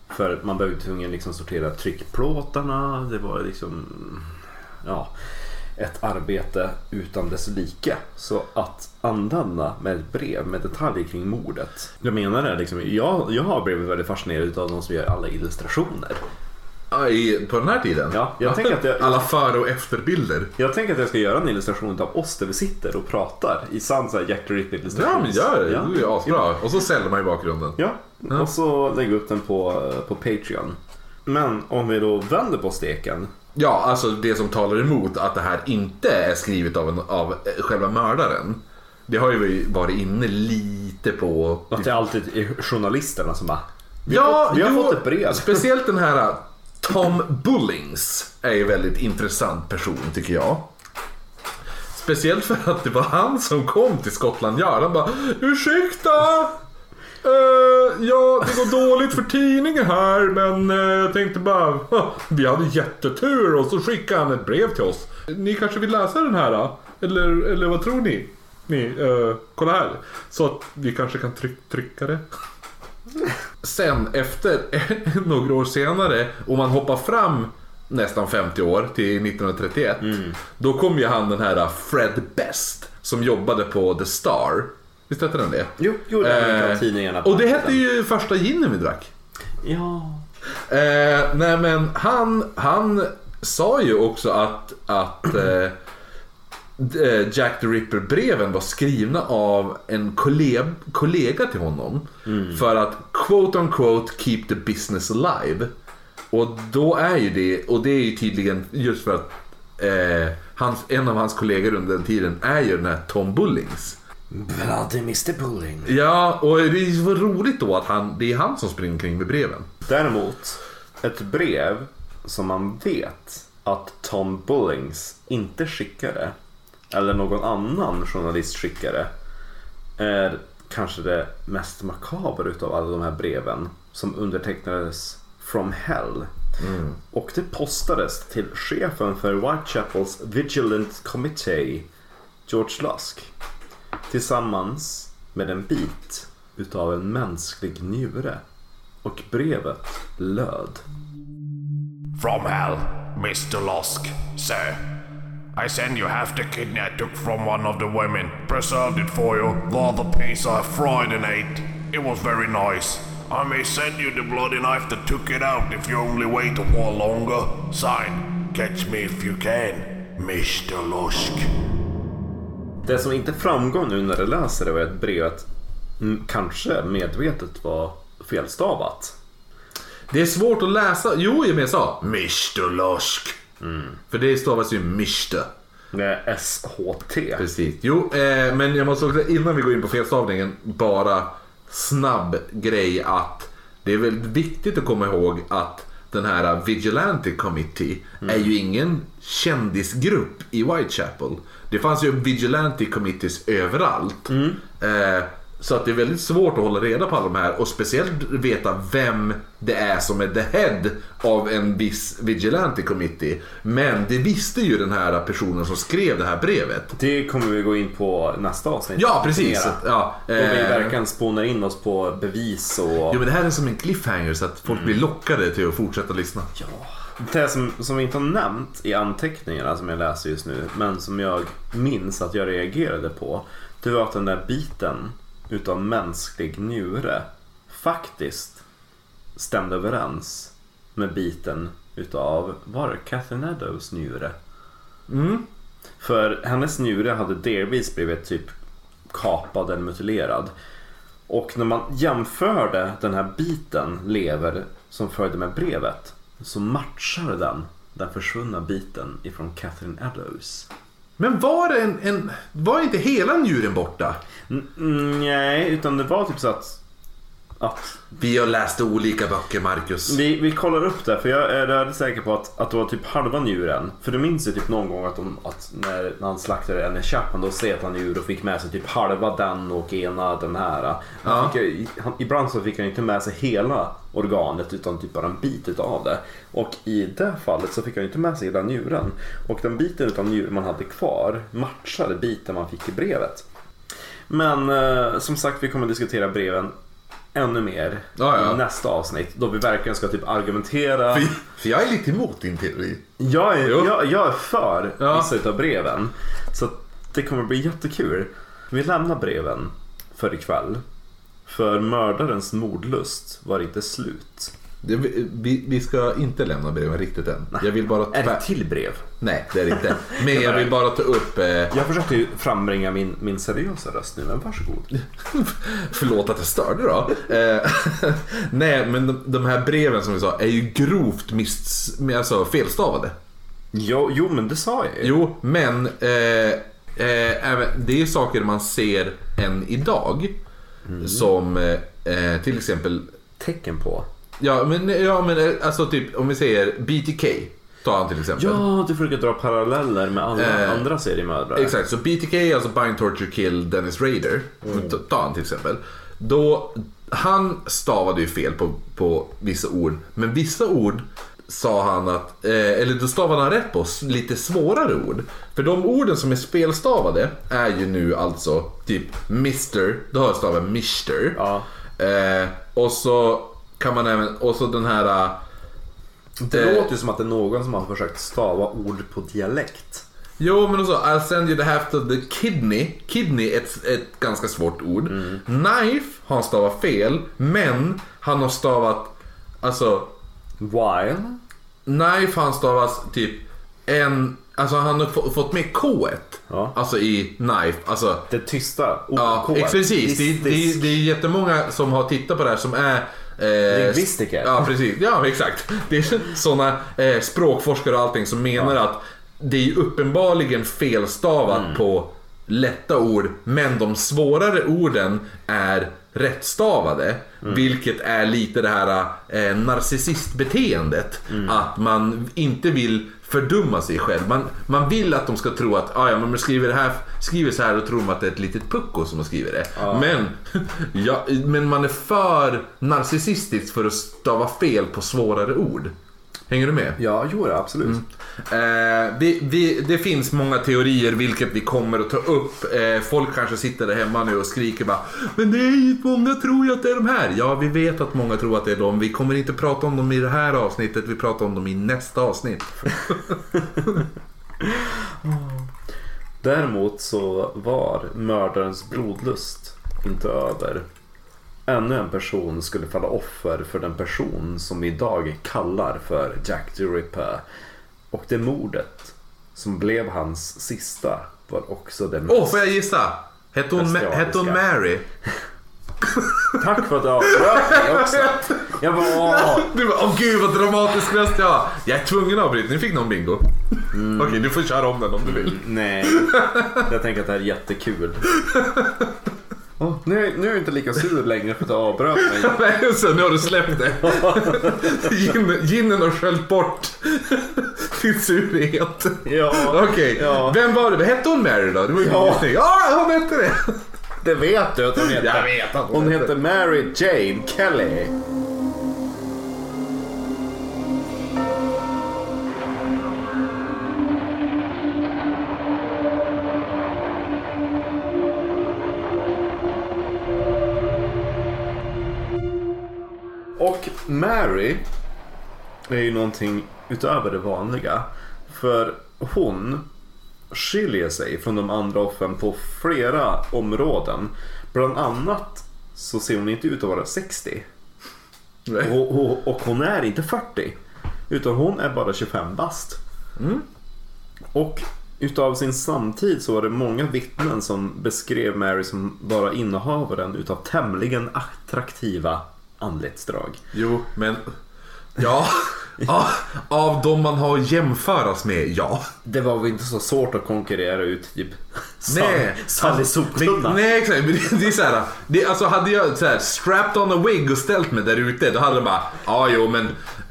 För man behövde tvungen liksom sortera tryckplåtarna. Det var liksom... Ja, ett arbete utan dess like. Så att använda med ett brev med detaljer kring mordet. Jag menar det liksom, jag, jag har blivit väldigt fascinerad av de som gör alla illustrationer. Ja, i, på den här tiden? Ja, jag tänker att jag- Alla före och efterbilder. Jag tänker att jag ska göra en illustration av oss där vi sitter och pratar i sann Ripper illustration. Ja, men gör det. Det är ju asbra. Och så säljer man i bakgrunden. Ja, och så lägger vi upp den på, på Patreon. Men om vi då vänder på steken. Ja, alltså det som talar emot att det här inte är skrivet av, en, av själva mördaren. Det har ju vi varit inne lite på. Att det alltid är journalisterna som bara Vi Ja, har, fått, vi har jo, fått ett brev. Speciellt den här Tom Bullings är ju väldigt intressant person tycker jag. Speciellt för att det var han som kom till Skottland. Yard. Han bara Ursäkta! Eh, ja, det går dåligt för tidningen här men eh, jag tänkte bara Vi hade jättetur och så skickade han ett brev till oss. Ni kanske vill läsa den här? då? Eller, eller vad tror ni? Ni, eh, kolla här. Så att vi kanske kan tryck, trycka det. Sen efter <laughs> några år senare, om man hoppar fram nästan 50 år till 1931. Då kom ju han den här Fred Best som jobbade på The Star. Visst hette den det? Jo, jo det Eh, av tidningarna. och det hette ju första ginen vi drack. Ja. Eh, nej men han, han sa ju också att, att <clears throat> eh, Jack the Ripper-breven var skrivna av en kollega, kollega till honom. För att quote on quote keep the business alive. Och då är ju det, och det är ju tydligen just för att eh, hans, en av hans kollegor under den tiden är ju den här Tom Bullings. Bloody Mr Bulling. Ja, och det är så roligt då att han, det är han som springer kring med breven. Däremot, ett brev som man vet att Tom Bullings inte skickade, eller någon annan journalist skickade, är kanske det mest makabra utav alla de här breven som undertecknades From Hell. Och det postades till chefen för Whitechapels Vigilant Committee, George Lusk. Tillsammans med en bit utav en mänsklig njure. Och brevet löd. From hell, Mr. Lusk, sir. I send you half the kidney I took from one of the women, preserved it for you, the other piece I fried and ate. It was very nice. I may send you the bloody knife that took it out if you only wait a while longer. Sign, catch me if you can, Mr. Lusk. Det som inte framgår nu när du läser det var att brevet mm, kanske medvetet var felstavat. Det är svårt att läsa. Jo, jag sa Mr. Lusk. För det stavas ju Mr. Med SHT. Precis. Jo, eh, men jag måste också innan vi går in på felstavningen bara snabb grej att det är väldigt viktigt att komma ihåg att den här Vigilante Committee är ju ingen kändisgrupp i Whitechapel. Det fanns ju Vigilante Committees överallt. Eh, så att det är väldigt svårt att hålla reda på alla de här och speciellt veta vem det är som är the head av en viss Vigilante Committee. Men det visste ju den här personen som skrev det här brevet. Det kommer vi gå in på nästa avsnitt. Ja, precis. Ja, Då vi eh, verkligen spånar in oss på bevis och... Jo men det här är som en cliffhanger så att folk blir lockade till att fortsätta lyssna. Det som, som vi inte har nämnt i anteckningarna som jag läser just nu, men som jag minns att jag reagerade på. Det var att den där biten utav mänsklig njure faktiskt stämde överens med biten utav, var det Catherine Eddowes njure? För hennes njure hade delvis blivit typ kapad eller mutilerad. Och när man jämförde den här biten lever som följde med brevet så matchade den den försvunna biten ifrån Catherine Eddowes. Men var det en, en... Var inte hela njuren borta? Mm, nej, utan det var typ så att att Vi har läst olika böcker, Marcus. vi, vi kollar upp det för jag är rätt säker på att, att det var typ halva njuren. För du minns ju typ någon gång att, de, att när, när han slaktade en Chapman då slet han ur och fick med sig typ halva den och ena den här. Han fick, ju- han, ibland så fick han inte med sig hela organet utan typ bara en bit utav det. Och i det fallet så fick han inte med sig hela njuren. Och den biten utav njuren man hade kvar matchade biten man fick i brevet. Men eh, som sagt, vi kommer diskutera breven ännu mer Ja, ja. i nästa avsnitt. Då vi verkligen ska typ argumentera. För, för jag är lite emot din teori. Jag är, jag, jag är för Ja. vissa av breven. Så det kommer bli jättekul. Vi lämnar breven för ikväll. För mördarens mordlust var inte slut. Vi, vi ska inte lämna breven riktigt än. Jag vill bara... Är det till brev? Nej, det är det inte. <laughs> Men jag vill bara ta upp... Eh, Jag försökte ju frambringa min, min seriösa röst nu, men varsågod. <laughs> Förlåt att jag störde då. Eh, <laughs> nej, men de, de här breven som vi sa är ju grovt miss, alltså felstavade. Jo, jo men det sa jag ju. Jo, men eh, eh, även, det är saker man ser än idag. Som eh, eh, till exempel, Tecken på. Ja men, ja, men eh, alltså typ om vi säger BTK. Tar han till exempel. Ja, du försöker dra paralleller med alla Eh, andra seriemördare. Exakt, så BTK, alltså Bind Torture Kill Dennis Rader, Mm. ta- ta han till exempel. Då, han stavade ju fel på, på vissa ord, men vissa ord sa han att, eh, eller då stavade han rätt på lite svårare ord. För de orden som är spelstavade är ju nu alltså typ Mr, då har jag stavat Mr. Ja. Eh, och så kan man även, och så den här eh, Det Eh. låter ju som att det är någon som har försökt stava ord på dialekt. Jo, men också I'll send you the half of the kidney. Kidney är ett, ett ganska svårt ord. Knife har han stavat fel, men han har stavat, alltså, While. knife har han stavat typ en, alltså han har få- fått med K Ja. Alltså i knife, alltså. Det tysta Ja, OK. precis. Det, det, det är jättemånga som har tittat på det här som är eh, Lingvistiker. Ja, precis. Ja, exakt. Det är sådana eh, språkforskare och allting som menar att det är uppenbarligen felstavat Mm. på lätta ord, men de svårare orden är rättstavade. Mm. Vilket är lite det här eh, narcissistbeteendet. Mm. Att man inte vill fördumma sig själv. Man, man vill att de ska tro att ah, ja, men man skriver, det här, skriver så här och tror att det är ett litet pucko som har skrivit det. Men, <laughs> ja, men man är för narcissistisk för att stava fel på svårare ord. Hänger du med? Ja, jo, absolut. Eh, vi, vi, det finns många teorier vilket vi kommer att ta upp. Eh, folk kanske sitter där hemma nu och skriker bara Men ju många tror ju att det är de här. Ja, vi vet att många tror att det är de. Vi kommer inte prata om dem i det här avsnittet. Vi pratar om dem i nästa avsnitt. <laughs> Däremot så var mördarens blodlust inte över. Ännu en person skulle falla offer för den person som vi idag kallar för Jack the Ripper. Och det mordet som blev hans sista var också det Åh, får jag gissa? Hette hon, hette hon Mary? <laughs> Tack för att du avbröt mig också. Jag bara, åh. Du bara, åh gud vad dramatisk röst jag har. Jag är tvungen att avbryta, ni fick någon bingo. Okej, du får köra om den om du vill. Nej, jag tänker att det här är jättekul. <laughs> Åh, nu, nu är jag inte lika sur längre för att du avbröt mig. <laughs> Nej, så nu har du släppt det. <laughs> Gin, ginen har sköljt bort din surhet. Ja, Okej, Ja. vem var det? Hette hon Mary då? Det var ju Ja. ja. Hon hette det. det vet du att hon heter. Jag vet att hon Hon heter. heter Mary Jane Kelly. Mary är ju någonting utöver det vanliga. För hon skiljer sig från de andra offren på flera områden. Bland annat så ser hon inte ut att vara 60. Nej. Och, och, och hon är inte 40. Utan hon är bara 25 bast. Och utav sin samtid så var det många vittnen som beskrev Mary som bara innehavaren utav tämligen attraktiva anletsdrag. Jo, men... Ja, <laughs> Ja, av de man har att jämföras med, ja. Det var väl inte så svårt att konkurrera ut typ Nej. Sally Soptunna. Nej exakt, men det, det är. Det, alltså hade jag så här, strapped on a wig och ställt mig där ute då hade de bara ja jo men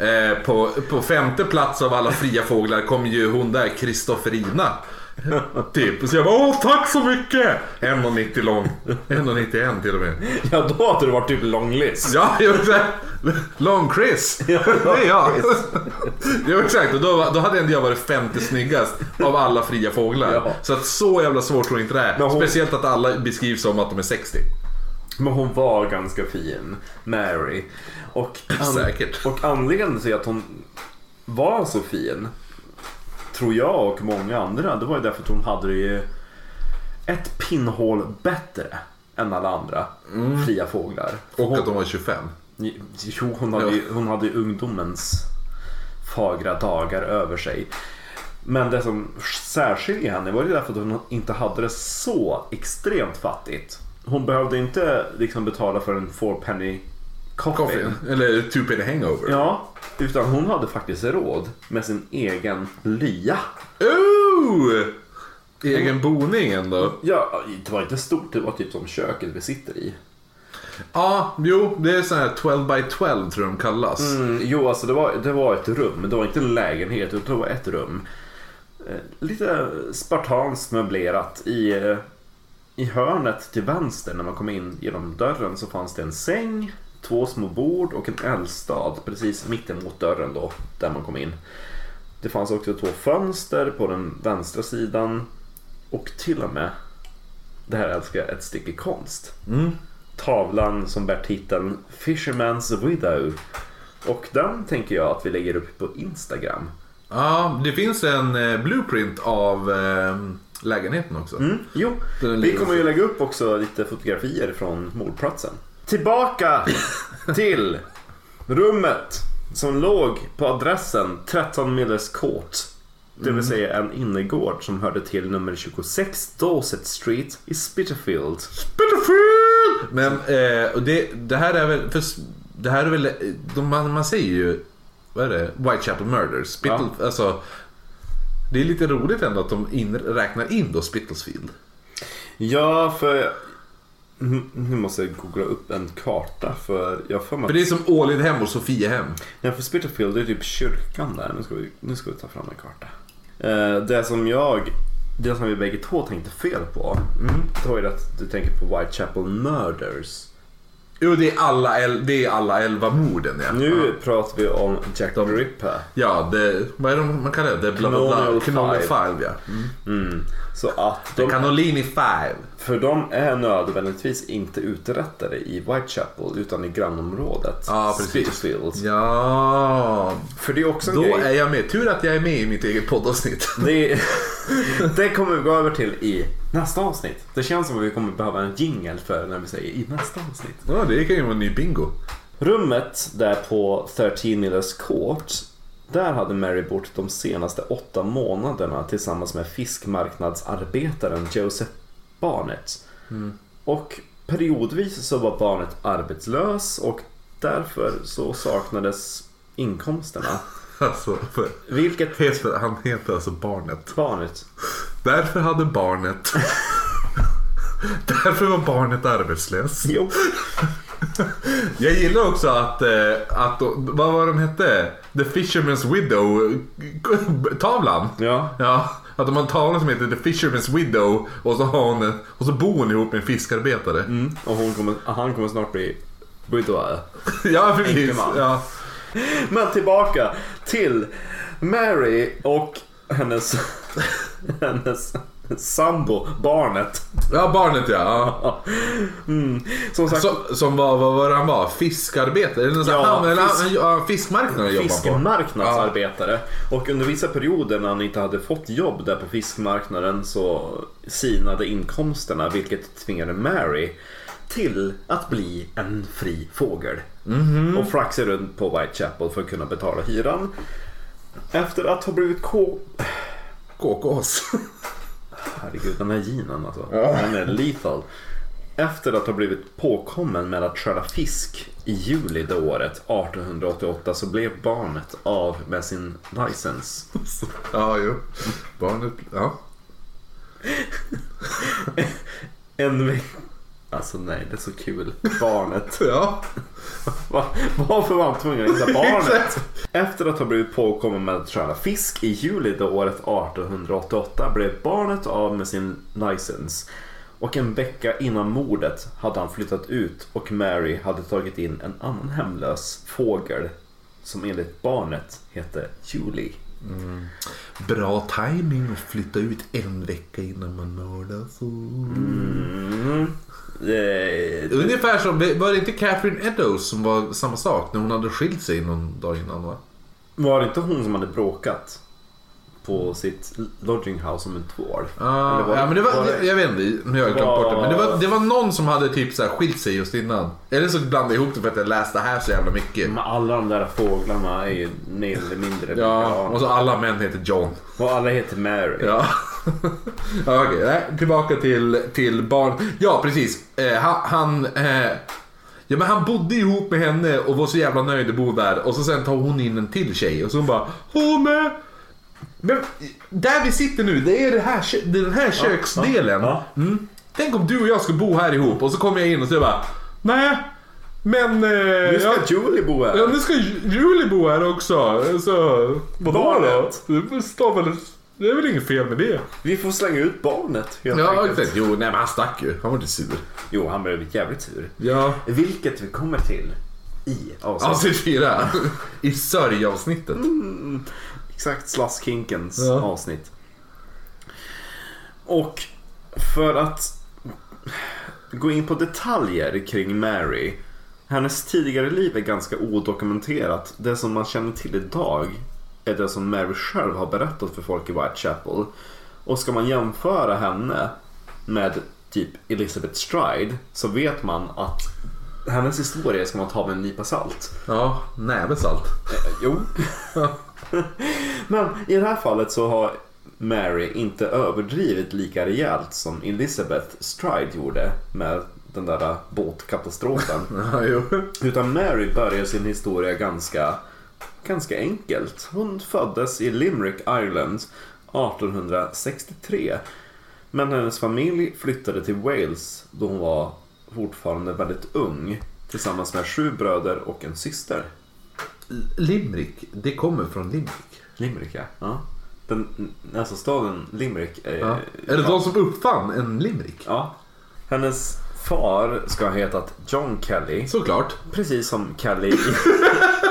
eh, på, på femte plats av alla fria fåglar kom ju hon där Kristofferina. <laughs> Typ. Så jag bara åh tack så mycket! 1,90 lång. 1,91 till och med. Ja, då hade du varit typ långlis. Ja, jo, exakt. Long Chris. <laughs> Det är jag. <laughs> Jo, exakt. Och då, då hade ändå jag varit femte snyggast av alla fria fåglar. Ja. Så att så jävla svårt tror jag inte det är. Hon- Speciellt att alla beskrivs som att de är 60. Men hon var ganska fin, Mary. Och, Säkert. och anledningen till att hon var så fin, tror jag och många andra, det var ju därför att hon hade ju ett pinnhål bättre än alla andra fria fåglar. Och hon, att de var 25. Jo, hon hade, ju, hon hade ju ungdomens fagra dagar över sig. Men det som särskiljer henne var ju därför att hon inte hade det så extremt fattigt. Hon behövde inte liksom betala för en four coffee. Coffee. Eller two penny hangover. Ja, utan hon hade faktiskt råd med sin egen lya. Ooh! Egen boning ändå. Ja, det var inte stort, det var typ som köket vi sitter i. Ja, jo, det är sån här 12 by 12 tror jag de kallas. Mm, jo, alltså det var, det var ett rum. Det var inte en lägenhet, utan det var ett rum. Eh, Lite spartanskt möblerat. I, eh, I hörnet till vänster när man kom in genom dörren så fanns det en säng, två små bord och en eldstad precis mittemot dörren då, där man kom in. Det fanns också två fönster på den vänstra sidan och till och med, det här älskar jag, ett stycke konst Mm. tavlan som bär titeln Fisherman's Widow. Och den tänker jag att vi lägger upp på Instagram. Ja, det finns en eh, blueprint av eh, lägenheten också. Mm, jo, vi kommer ju lägga upp också lite fotografier från mordplatsen. Tillbaka till rummet som låg på adressen 13 Millers Court. Det vill säga en innergård som hörde till nummer 26 Dorset Street i Spitalfield. Spitalfield! Men eh, och det, det här är väl, för det här är väl, eh, de, man, man säger ju, vad är det? Whitechapel Murders. Spittle, alltså, det är lite roligt ändå att de in, räknar in då Spitalfield. Ja, för... Nu måste jag googla upp en karta för jag för mig För det är som Ålidhem och Sofiehem. Ja, för Spitalfield det är typ kyrkan där. Nu ska vi, nu ska vi ta fram en karta. Eh, det som jag, det som vi bägge två tänkte fel på. Det var ju att du tänker på Whitechapel Murders. Jo, det är alla, el, det är alla elva morden ja. Nu pratar vi om Jack the Ripper. Ja, det, vad är det man kallar det? det bla, bla, bla. Canonical Five. Ja. Mm. Så att de, Canolini Five. för de är nödvändigtvis inte uträttade i Whitechapel utan i grannområdet. Ja, precis. Ja, För det är också en då grej. är jag med. Tur att jag är med i mitt eget poddavsnitt. Det, <laughs> <laughs> det kommer vi gå över till i nästa avsnitt. Det känns som att vi kommer behöva en jingle för när vi säger i nästa avsnitt. Ja, det kan ju vara en ny bingo. Rummet där på 13 Millers Court. Där hade Mary bott de senaste åtta månaderna tillsammans med fiskmarknadsarbetaren Joseph Barnett. Och periodvis så var Barnett arbetslös och därför så saknades inkomsterna. Alltså, för, Vilket heter, han heter alltså Barnet. Barnett Därför hade barnet... <laughs> Därför var barnet arbetslös. Jo, Jag gillar också att, eh, att vad var den hette? The Fisherman's Widow-tavlan. ja. Ja, att de har en tavla som heter The Fisherman's Widow och så, har hon, och så bor hon ihop med en fiskarbetare. Mm. Och hon kommer, han kommer snart bli widower. <laughs> Ja, precis. Ja. Men tillbaka till Mary och hennes, hennes sambo, barnet. ja, barnet ja. ja. Mm. Som sagt, Som, som var, vad var han var? Fiskarbetare? Eller Ja, han, fisk- han, fiskmarknaden på. fiskmarknadsarbetare. Och under vissa perioder när han inte hade fått jobb där på fiskmarknaden så sinade inkomsterna vilket tvingade Mary till att bli en fri fågel. Och flaxa runt på Whitechapel för att kunna betala hyran. Efter att ha blivit ko... KKs. <laughs> Herregud, den här ginen alltså. Den är lethal. Efter att ha blivit påkommen med att stjäla fisk i juli det året, 1888, så blev barnet av med sin licens. Ja, jo. Barnet... Ja. <laughs> En vecka... Alltså nej, det är så kul. Barnet. <laughs> Ja. Va- Varför var han tvungen att hitta <laughs> barnet? Efter att ha blivit påkommen med att stjäla fisk i juli det året 1888 blev barnet av med sin licens. Och en vecka innan mordet hade han flyttat ut och Mary hade tagit in en annan hemlös fågel som enligt barnet hette Julie. Bra timing att flytta ut en vecka innan man mördas. Mm. Ungefär som, var det inte Catherine Eddowes som var samma sak när hon hade skilt sig någon dag innan va? Var det inte hon som hade bråkat på sitt lodging house om en tvål? Ah, Eller var- ja, men det var, var det- jag vet inte, nu har jag glömt bort det. Men det var, det var någon som hade typ så här skilt sig just innan. Eller så blandade jag ihop det för att jag läste här så jävla mycket. Men alla de där fåglarna är ju mer eller mindre Ja, och så alla män heter John. Och alla heter Mary. Ja. <laughs> ja, Okej, nej, tillbaka till, till barn. Ja, precis. Eh, han... eh, Ja men han bodde ihop med henne och var så jävla nöjd att bo där. Och så sen tar hon in en till tjej och så hon bara Åh men, men där vi sitter nu, det är det här, kö- det är den här köksdelen. ja. Mm. Tänk om du och jag ska bo här ihop och så kommer jag in och så jag bara Nej, men... Eh, Nu ska ja, Julie bo här. Ja, nu ska Ju- Julie bo här också. Så, vadå då? Det, står väl, det är väl inget fel med det? Vi får slänga ut barnet helt Ja, enkelt. exakt. Jo, nej men han stack ju. Han var inte sur. Jo, han blev jävligt sur. Ja. Vilket vi kommer till i avsnittet. Avsnitt fyra. <laughs> I sörjavsnittet. Exakt, Slasskinkens Ja. avsnitt. Och för att gå in på detaljer kring Mary. Hennes tidigare liv är ganska odokumenterat. Det som man känner till idag är det som Mary själv har berättat för folk i Whitechapel. Och ska man jämföra henne med typ Elizabeth Stride så vet man att hennes historia ska man ta med en nypa salt. Ja, näve salt. Eh, Jo. <laughs> Men i det här fallet så har Mary inte överdrivit lika rejält som Elizabeth Stride gjorde med den där båtkatastrofen. <laughs> Ja. Utan Mary börjar sin historia ganska, ganska enkelt. Hon föddes i Limerick, Ireland 1863. Men hennes familj flyttade till Wales då hon var fortfarande väldigt ung. Tillsammans med sju bröder och en syster. Limerick, det kommer från Limerick. Limerick ja. ja. Den, alltså staden Limerick är... Ja. Är det de som uppfann en limerick? Ja. Hennes far ska ha hetat John Kelly. Såklart. Precis som Kelly i...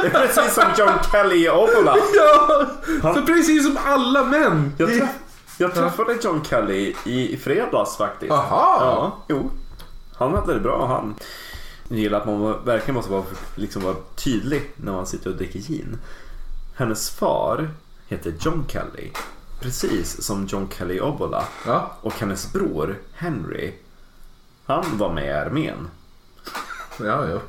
<laughs> Precis som John Kelly i Obbola. <laughs> Ja! Så precis som alla män. Jag, träff, jag träffade John Kelly i, i fredags faktiskt. Aha. Ja, jo. Han hade det bra han. Jag gillar att man verkligen måste vara, liksom vara tydlig när man sitter och dricker gin. Hennes far heter John Kelly. Precis som John Kelly i Obbola. Ja. Och hennes bror Henry. Han var med i armén. Ja, ja.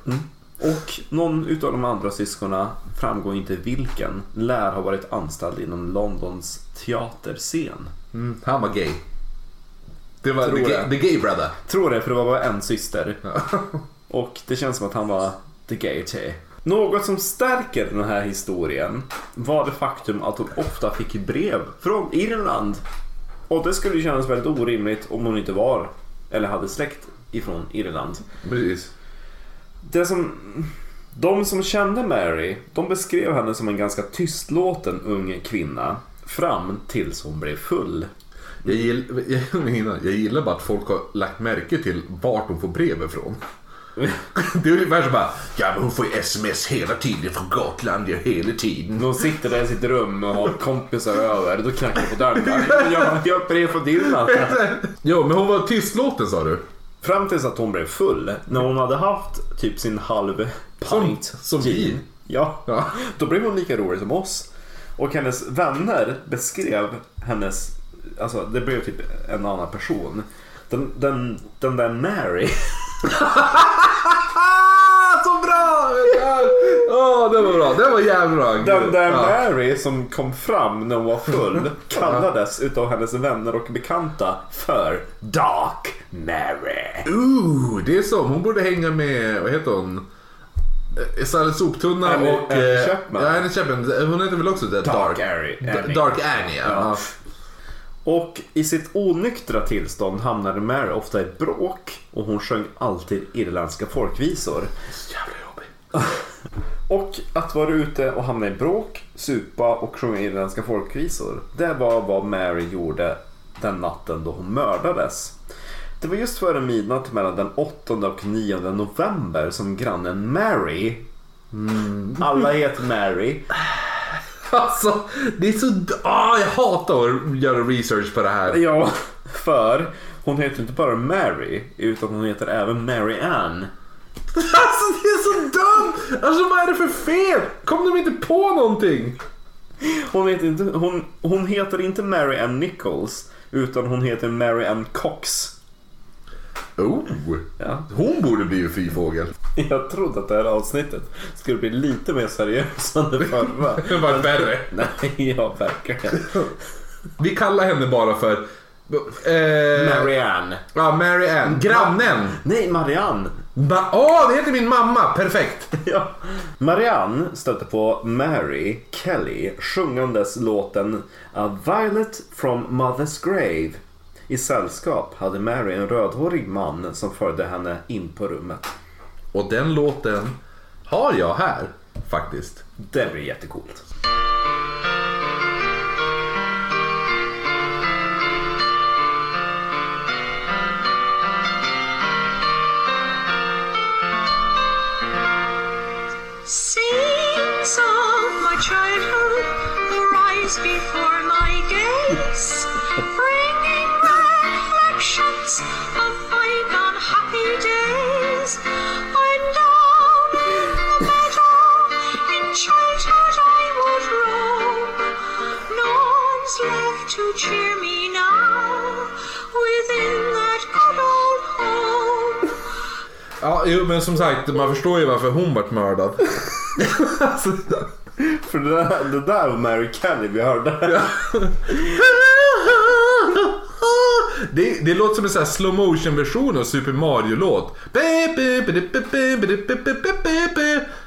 Och någon utav de andra syskonen, framgår inte vilken, lär ha varit anställd inom Londons teaterscen. Mm, han var gay. Det var Tror the gay, det. the gay brother. Tror det, för det var bara en syster. <laughs> Och det känns som att han var the gay too. Något som stärker den här historien var det faktum att hon ofta fick brev från Irland. Och det skulle ju kännas väldigt orimligt om hon inte var, eller hade släkt ifrån Irland. Precis. Det som, de som kände Mary, de beskrev henne som en ganska tystlåten ung kvinna. Fram tills hon blev full. Jag, gill, jag, gillar bara att folk har lagt märke till vart de får brev ifrån. <laughs> Det är ungefär som bara, ja men hon får ju sms hela tiden från Gotland, ja hela tiden. De sitter där i sitt rum och har kompisar över. Då knackar på dörren. bara, Jag ett brev från Irland. Jo, men hon var tystlåten sa du? Fram tills att hon blev full. När hon hade haft typ sin halv pint Som- som vi. Ja. Ja. Då blev hon lika rolig som oss. Och hennes vänner beskrev hennes... Alltså det blev typ en annan person. Den, den, den där Mary. <laughs> <laughs> så bra! Ja, det var bra. Det var jävligt bra. Den där ja. Mary som kom fram när hon var full <laughs> kallades utav hennes vänner och bekanta för Dark Mary. Ooh, det är som. Hon borde hänga med, vad heter hon? Eh, Sally Soptunna Annie- och... Annie eh, Chapman. Ja, Annie Chapman. Hon heter väl också det? Dark Annie. D- Annie. Dark Annie, ja. Ja. Och i sitt onyktra tillstånd hamnade Mary ofta i bråk och hon sjöng alltid irländska folkvisor. Jävla jobbig. <laughs> Och att vara ute och hamna i bråk, supa och sjunga irländska folkvisor. Det var vad Mary gjorde den natten då hon mördades. Det var just före midnatt mellan den 8 och 9 november som grannen Mary Alla heter Mary. Alltså, det är så... Ah, jag hatar att göra research på det här. Ja, för hon heter inte bara Mary utan hon heter även Mary Ann. <laughs> Alltså det är så dumt! Alltså vad är det för fel? Kom de inte på någonting? Hon heter inte, hon, hon heter inte Mary Ann Nichols utan hon heter Mary Ann Cox. Oh, Ja. hon borde bli en fri fågel. <laughs> Jag trodde att det här avsnittet skulle bli lite mer seriöst än det förra. <laughs> Det var värre. <laughs> Nej, ja verkligen. Vi kallar henne bara för... Eh, Mary Ann. Ja, Mary Ann. Grannen. Nej, Marianne. Åh, oh, det heter min mamma. Perfekt. Ja. Marianne stötte på Mary Kelly sjungandes låten A Violet from Mother's Grave. I sällskap hade Mary en rödhårig man som följde henne in på rummet. Och den låten har jag här, faktiskt. Det blir jättecoolt. My childhood before my gaze, bringing reflections of bygone happy days. I'm down in the meadow, in childhood I would roam. No one's left to cheer me now within that good old home. Ja, jo, men som sagt, man förstår ju varför hon vart mördad. alltså, För det där, det där var Mary Kelly vi hörde. <laughs> det, det låter som en sån här slow motion version av Super Mario-låt.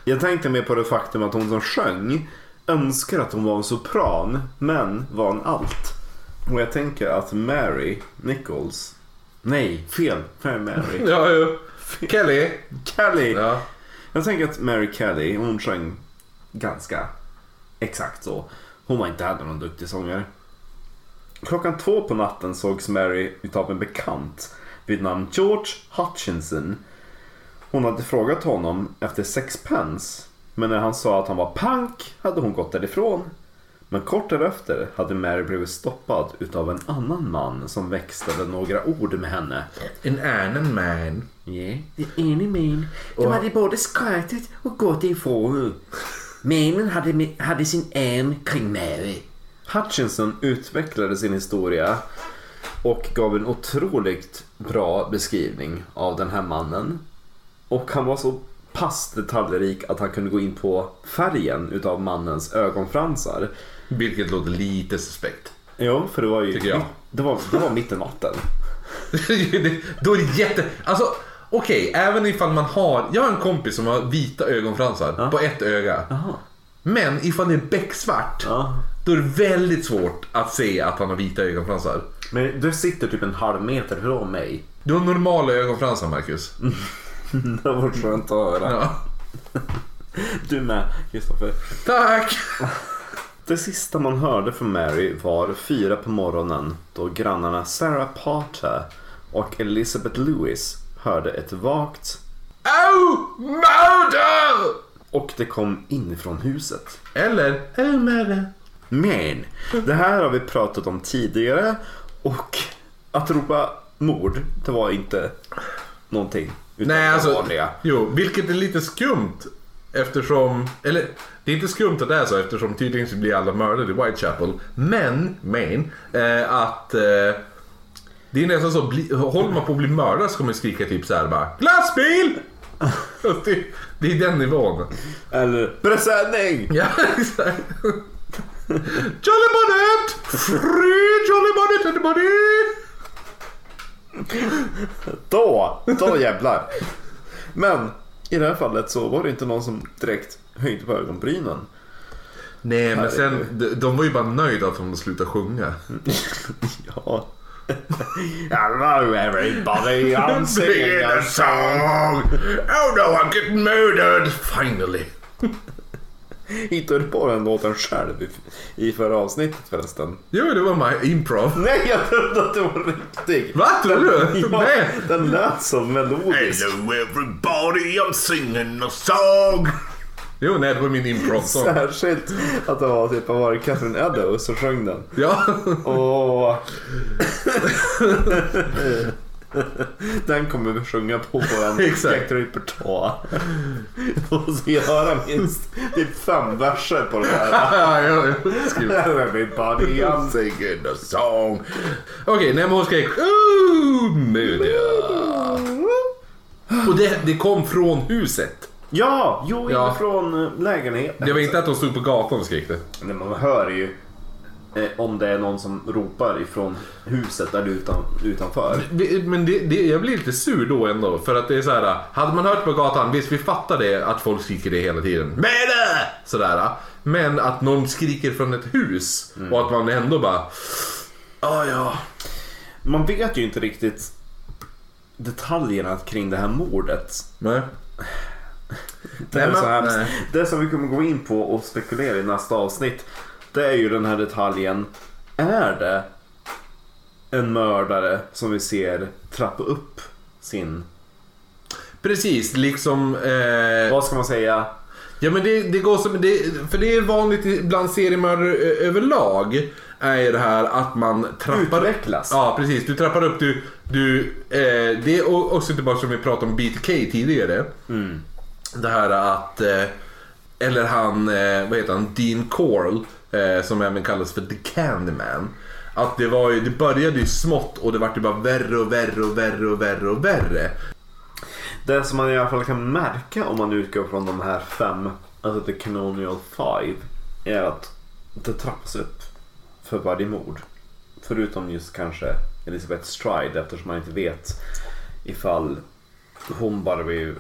Jag tänkte mer på det faktum att hon som sjöng önskar att hon var en sopran, men var en alt. Och jag tänker att Mary Nichols... Nej, fel. Fel Mary. Ja, ja. Kelly. Kelly. Ja. Jag tänker att Mary Kelly, hon sjöng ganska exakt så. Hon var inte heller någon duktig sångare. Klockan två på natten sågs Mary utav en bekant vid namn George Hutchinson. Hon hade frågat honom efter sexpence. Men när han sa att han var pank hade hon gått därifrån. Men kort därefter hade Mary blivit stoppad utav en annan man som växlade några ord med henne. En annan man. Ja, är enig min. De hade både skrattat och gått ifrån. Männen hade, hade sin än kring Mary. Hutchinson utvecklade sin historia och gav en otroligt bra beskrivning av den här mannen. Och han var så pass detaljrik att han kunde gå in på färgen utav mannens ögonfransar. Vilket låter lite suspekt. Jo, för det var ju... Jag. Det var, det var mitt i natten. <laughs> Då är det jätte... Alltså, okej, även ifall man har... Jag har en kompis som har vita ögonfransar på ett öga. Jaha. Men ifall det är becksvart, Ja. Då är det väldigt svårt att se att han har vita ögonfransar. Men du sitter typ en halv meter från mig. Du har normala ögonfransar, Marcus. <laughs> Det var skönt att höra. Ja. <laughs> Du med, Kristoffer. Tack! Det sista man hörde från Mary var fyra på morgonen då grannarna Sarah Parter och Elizabeth Lewis hörde ett vagt Oh, murder! och det kom inifrån huset. Eller, oh, murder. Men det här har vi pratat om tidigare och att ropa mord, det var inte någonting utan Nej, alltså, vanliga. jo, vilket är lite skumt eftersom, eller det är inte skumt att det är så eftersom tydligen så blir alla mördade i Whitechapel. Men, men, eh, att eh, det är nästan så, bli, håller man på att bli mördad så kommer man skrika typ så här bara Glassbil! det, <laughs> det är den nivån. Eller presenning! Ja, <laughs> exakt. <laughs> Jolly Bonnet! Free Jolly Bonnet everybody! Då, då jävlar. Men i det här fallet så var det inte någon som direkt höjde på ögonbrynen. Nej men sen, de, de var ju bara nöjda att de slutade sjunga. <laughs> Ja. Hello everybody, I'm singing a song. Oh no, I'm getting murdered! Finally. <laughs> Hittade du på den låten själv i, i förra avsnittet förresten? Jo, det var my improv. <laughs> Nej, jag trodde att det var riktig. Va? Tror du? <laughs> Ja, Nej. den lät så melodisk. Hello everybody, I'm singing a song. Jo, nej det var min improv-sång. Särskilt att det var typ, var det, Catherine Eddowes som sjöng den. Ja. Åh. <laughs> Den kommer vi sjunga på våran <laughs> Exakt. jaktrepertoar. <laughs> Och så göra minst typ fem verser på det här. Everybody I'm singing a song. Okej, nej men hon skrek media. Och det, det kom från huset. Ja, jo, Ja. inifrån eh, lägenheten. Det var inte att de stod på gatan och skrek det. Nej, man hör ju om det är någon som ropar ifrån huset där utan, utanför. Men det, det, jag blir lite sur då ändå. För att det är så här. Hade man hört på gatan, visst vi fattar det att folk skriker det hela tiden. Media! Sådär. Men att någon skriker från ett hus och att man ändå bara... Ah, ja. Man vet ju inte riktigt detaljerna kring det här mordet. Nej. Det, är Nej, så men- hemskt. nej. det som vi kommer gå in på och spekulera i nästa avsnitt. Det är ju den här detaljen. Är det en mördare som vi ser trappa upp sin, Precis, liksom... Eh, vad ska man säga? Ja men det, det går som, det, för det är vanligt bland seriemördare överlag. Är ju det här att man trappar Utvecklas. Ja precis, du trappar upp, du, du eh, det är också tillbaka som vi pratade om BTK tidigare. Det här att, eh, eller han, eh, vad heter han, Dean Corll, eh, som även kallas för The Candyman. Att det var ju, det började ju smått och det vart ju bara värre och värre och värre och värre och värre. Det som man i alla fall kan märka om man utgår från de här fem, alltså the canonial five, är att det trappas upp för varje mord. Förutom just kanske Elizabeth Stride eftersom man inte vet ifall hon bara blev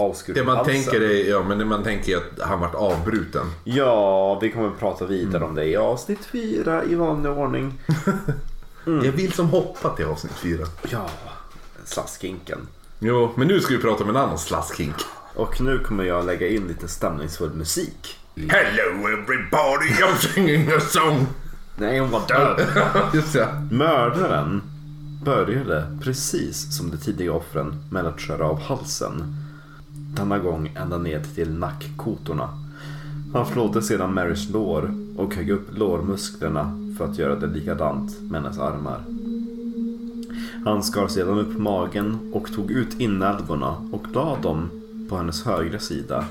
avskuren Det man halsen. tänker är, ja men det man tänker är att han vart avbruten. Ja, vi kommer att prata vidare Mm. om det i avsnitt fyra i vanlig ordning. <laughs> Jag vill som hoppa till avsnitt fyra. Ja, slaskinken. Jo, men nu ska vi prata om en annan slaskhink. Och nu kommer jag lägga in lite stämningsfull musik. Hello everybody, I'm singing a song. Nej, hon var död. <laughs> Just ja. Mördaren började precis som de tidiga offren med att skära av halsen. Denna gång ända ned till nackkotorna. Han flådde sedan Marys lår och högg upp lårmusklerna för att göra det likadant med hennes armar. Han skar sedan upp magen och tog ut inälvorna och la dem på hennes högra sida.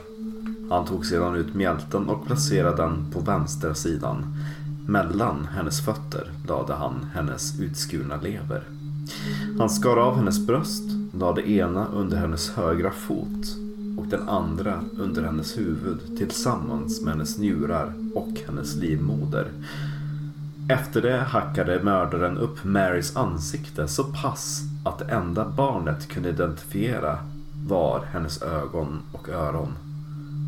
Han tog sedan ut mjälten och placerade den på vänstra sidan. Mellan hennes fötter lade han hennes utskurna lever. Han skar av hennes bröst, lade ena under hennes högra fot och den andra under hennes huvud tillsammans med hennes njurar och hennes livmoder. Efter det hackade mördaren upp Marys ansikte så pass att det enda barnet kunde identifiera var hennes ögon och öron.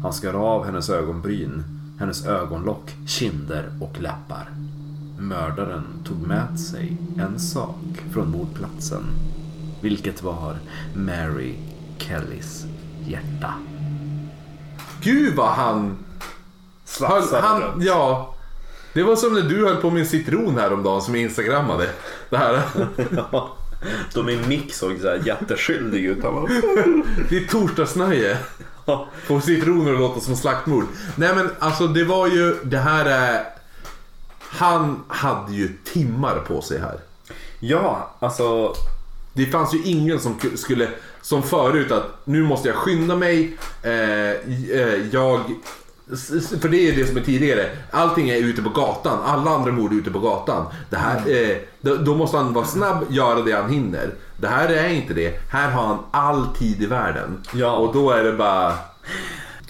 Han skar av hennes ögonbryn, hennes ögonlock, kinder och läppar. Mördaren tog med sig en sak från mordplatsen. Vilket var Mary Kellys hjärta. Gud vad han... Han runt. ja. Det var som när du höll på med en citron häromdagen som jag instagrammade. Det här. <laughs> Ja, Då min mick såg så här jätteskyldig ut. Han bara, Det är torsdagsnöje. Få citroner att låta som slaktmord. Nej men alltså det var ju, det här är... Han hade ju timmar på sig här. Ja, alltså Det fanns ju ingen som ku- skulle, som förut att nu måste jag skynda mig. Eh, eh, jag För det är det som är tidigare. Allting är ute på gatan. Alla andra mord är ute på gatan. Det här, eh, då, då måste han vara snabb, göra det han hinner. Det här är inte det. Här har han all tid i världen. Ja. Och då är det bara...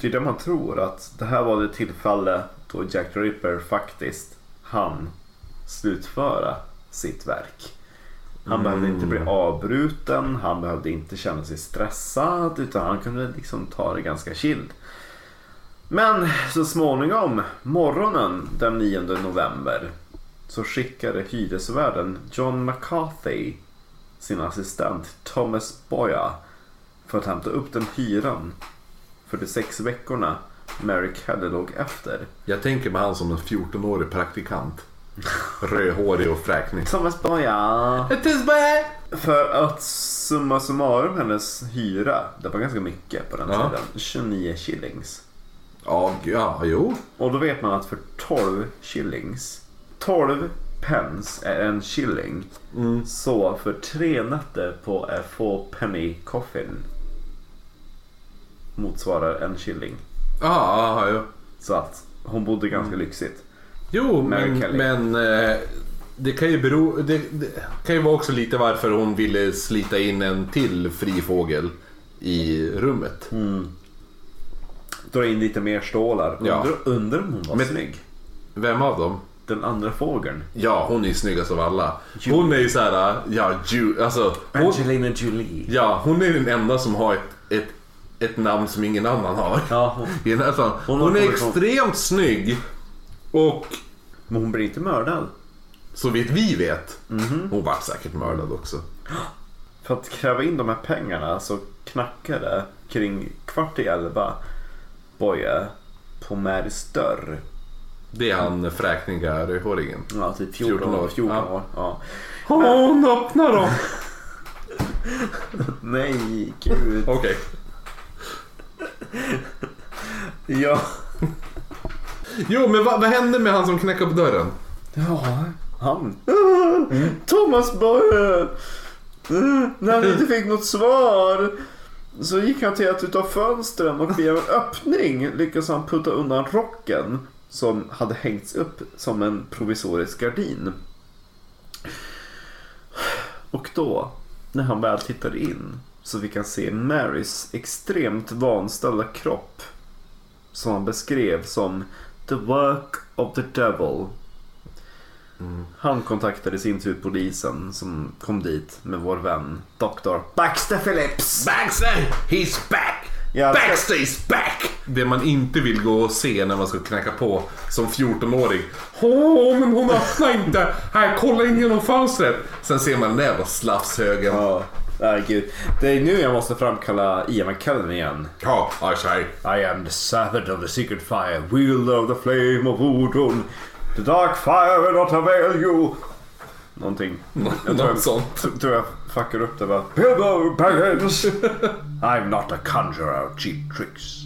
Det är det man tror att det här var det tillfälle då Jack the Ripper faktiskt hann slutföra sitt verk. Han behövde inte bli avbruten, han behövde inte känna sig stressad utan han kunde liksom ta det ganska chill. Men så småningom, morgonen den 9 november så skickade hyresvärden John McCarthy sin assistent Thomas Boya för att hämta upp den hyran för de sex veckorna Mary Kelly låg efter. Jag tänker mig han som en 14-årig praktikant. Rödhårig och fräknig. Thomas Boya. För att summa summarum hennes hyra, det var ganska mycket på den Ja. tiden. 29 shillings. Ja, ja, jo. Och då vet man att för 12 shillings, 12 pence är en shilling. Så för tre nätter på a four penny coffin motsvarar en shilling. Ja, ja, jo. Så att hon bodde ganska lyxigt. Jo, Mary men, Kelly. men eh, det kan ju bero... Det, det kan ju vara också lite varför hon ville slita in en till fri fågel i rummet. Dra in lite mer stålar. Ja. Undrar undrar om hon var Men- snygg. Vem av dem? Den andra fågeln. Ja, hon är ju snyggast av alla. Hon är ju såhär, ja, Ju, alltså. Hon, Angelina Jolie. ja, hon är den enda som har ett, ett, ett namn som ingen annan har. Ja, hon, <laughs> I den här stan. Hon är kommit extremt snygg. Och men hon blir inte mördad. så vitt vi vet, hon var säkert mördad också. För att kräva in de här pengarna så knackade kring kvart i elva Boye på Marys dörr. Det är han fräkniga rödhåringen. Ja, typ 14, 14 år. 14 Ja. år. Ja. Hon öppnar dem! <laughs> Nej, gud. Okej. Ja. Jo, men vad, vad hände med han som knackade på dörren? Ja, han. Thomas Boye. När han inte fick något svar så gick han till ett utav fönstren och via en öppning lyckades han putta undan rocken som hade hängts upp som en provisorisk gardin. Och då, när han väl tittade in, så fick han se Marys extremt vanställda kropp som han beskrev som the work of the devil. Han kontaktade i sin tur polisen som kom dit med vår vän Dr. Baxter Phillips. Baxter! He's back! Ja, Baxter is back! Det man inte vill gå och se när man ska knacka på som 14-åring. Åh, men hon öppnar inte! Här, kolla in genom fönstret! Sen ser man den där jävla slafshögen. Ja, nej gud. Det är nu jag måste framkalla Ian McKellen igen. Ja, I say. I am the servant of the secret fire, wielder of the flame of Odin. The dark fire will not avail you. Någonting. Jag tror, Något sånt. jag, tror jag fuckar upp det va. Bilbo Baggins! I'm not a conjurer of cheap tricks.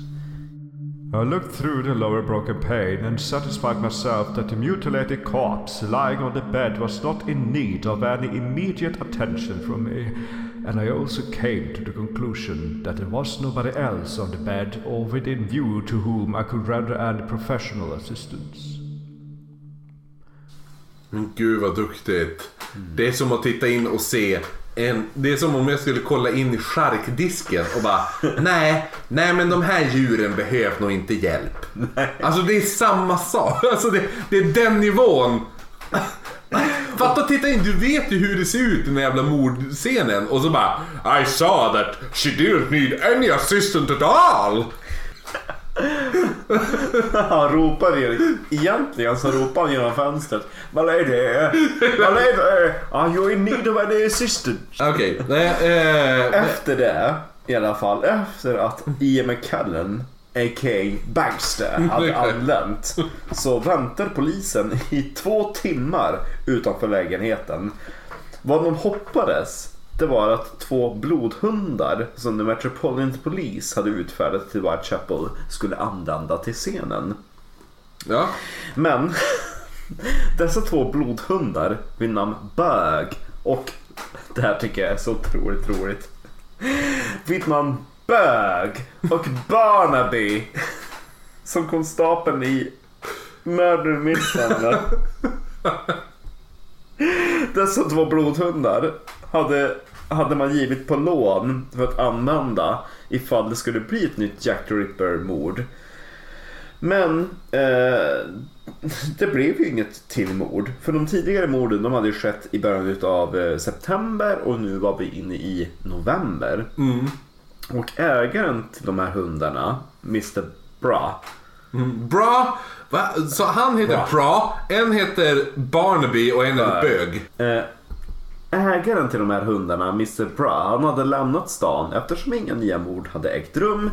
I looked through the lower broken pane and satisfied myself that the mutilated corpse lying on the bed was not in need of any immediate attention from me, and I also came to the conclusion that there was nobody else on the bed or within view to whom I could render any professional assistance. Men gud vad duktigt. Det är som att titta in och se en, det är som om jag skulle kolla in i charkdisken och bara <laughs> nej, nej men de här djuren behöver nog inte hjälp. Alltså det är samma sak. Alltså det, det är den nivån. Fatta titta in, du vet ju hur det ser ut i den jävla mordscenen och så bara I saw that she didn't need any assistant at all. <laughs> Han ropar Erik. Egentligen så ropar han genom fönstret. Vad är det? Vad är det? Are you in need of any assistance? Okej, nej, eh, Efter det, i alla fall, efter att Ian McKellen, a.k.a. Bagster, <laughs> hade anlänt. Så väntar polisen i två timmar utanför lägenheten. Vad de hoppades, det var att två blodhundar som The Metropolitan Police hade utfärdat till Whitechapel skulle anlända till scenen. ja. Men <laughs> dessa två blodhundar vid namn Bög och det här tycker jag är så otroligt roligt. Vid namn Bög och Barnaby som konstapeln i Murder Midsommar. Dessa två blodhundar hade, hade man givit på lån för att använda ifall det skulle bli ett nytt Jack the Ripper-mord. Men eh, det blev ju inget till mord. För de tidigare morden de hade ju skett i början av eh, september och nu var vi inne i november. Mm. Och ägaren till de här hundarna, Mr. Bra, Bra! Va? Så han heter Bra. Bra, en heter Barnaby och en heter Bög. Eh, ägaren till de här hundarna, Mr. Bra, han hade lämnat stan eftersom inga nya mord hade ägt rum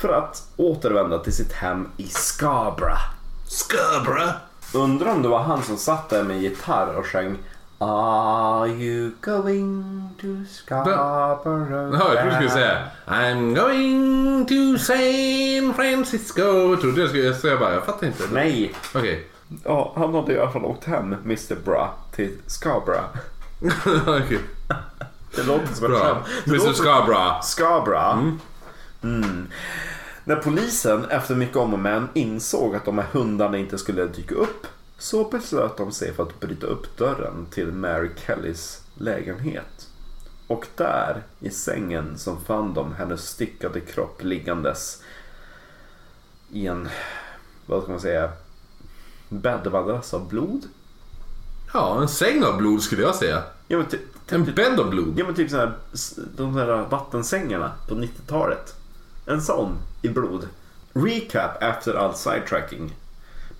för att återvända till sitt hem i Scarborough. Scarborough. Undrar om det var han som satt där med gitarr och sjöng Are you going to Scarborough? Ja, jag trodde du skulle säga I'm going to San Francisco. Jag trodde jag skulle säga bara, jag fattar inte. Nej, Okej. ja, han hade i alla fall åkt hem, Mr. Bra, till Scarborough. <laughs> Det låter som en Bra. Det Mr låter- Scarborough. Scarborough. Mm. När polisen efter mycket om och men insåg att de här hundarna inte skulle dyka upp så beslöt de sig för att bryta upp dörren till Mary Kellys lägenhet. Och där, i sängen, som fann de hennes styckade kropp liggandes i en, vad ska man säga, bäddmadrass av blod. Ja, en säng av blod skulle jag säga. Ja men, En bädd av blod. ja, men typ så här, de här vattensängarna på 90-talet. En sån i blod. Recap efter all sidetracking.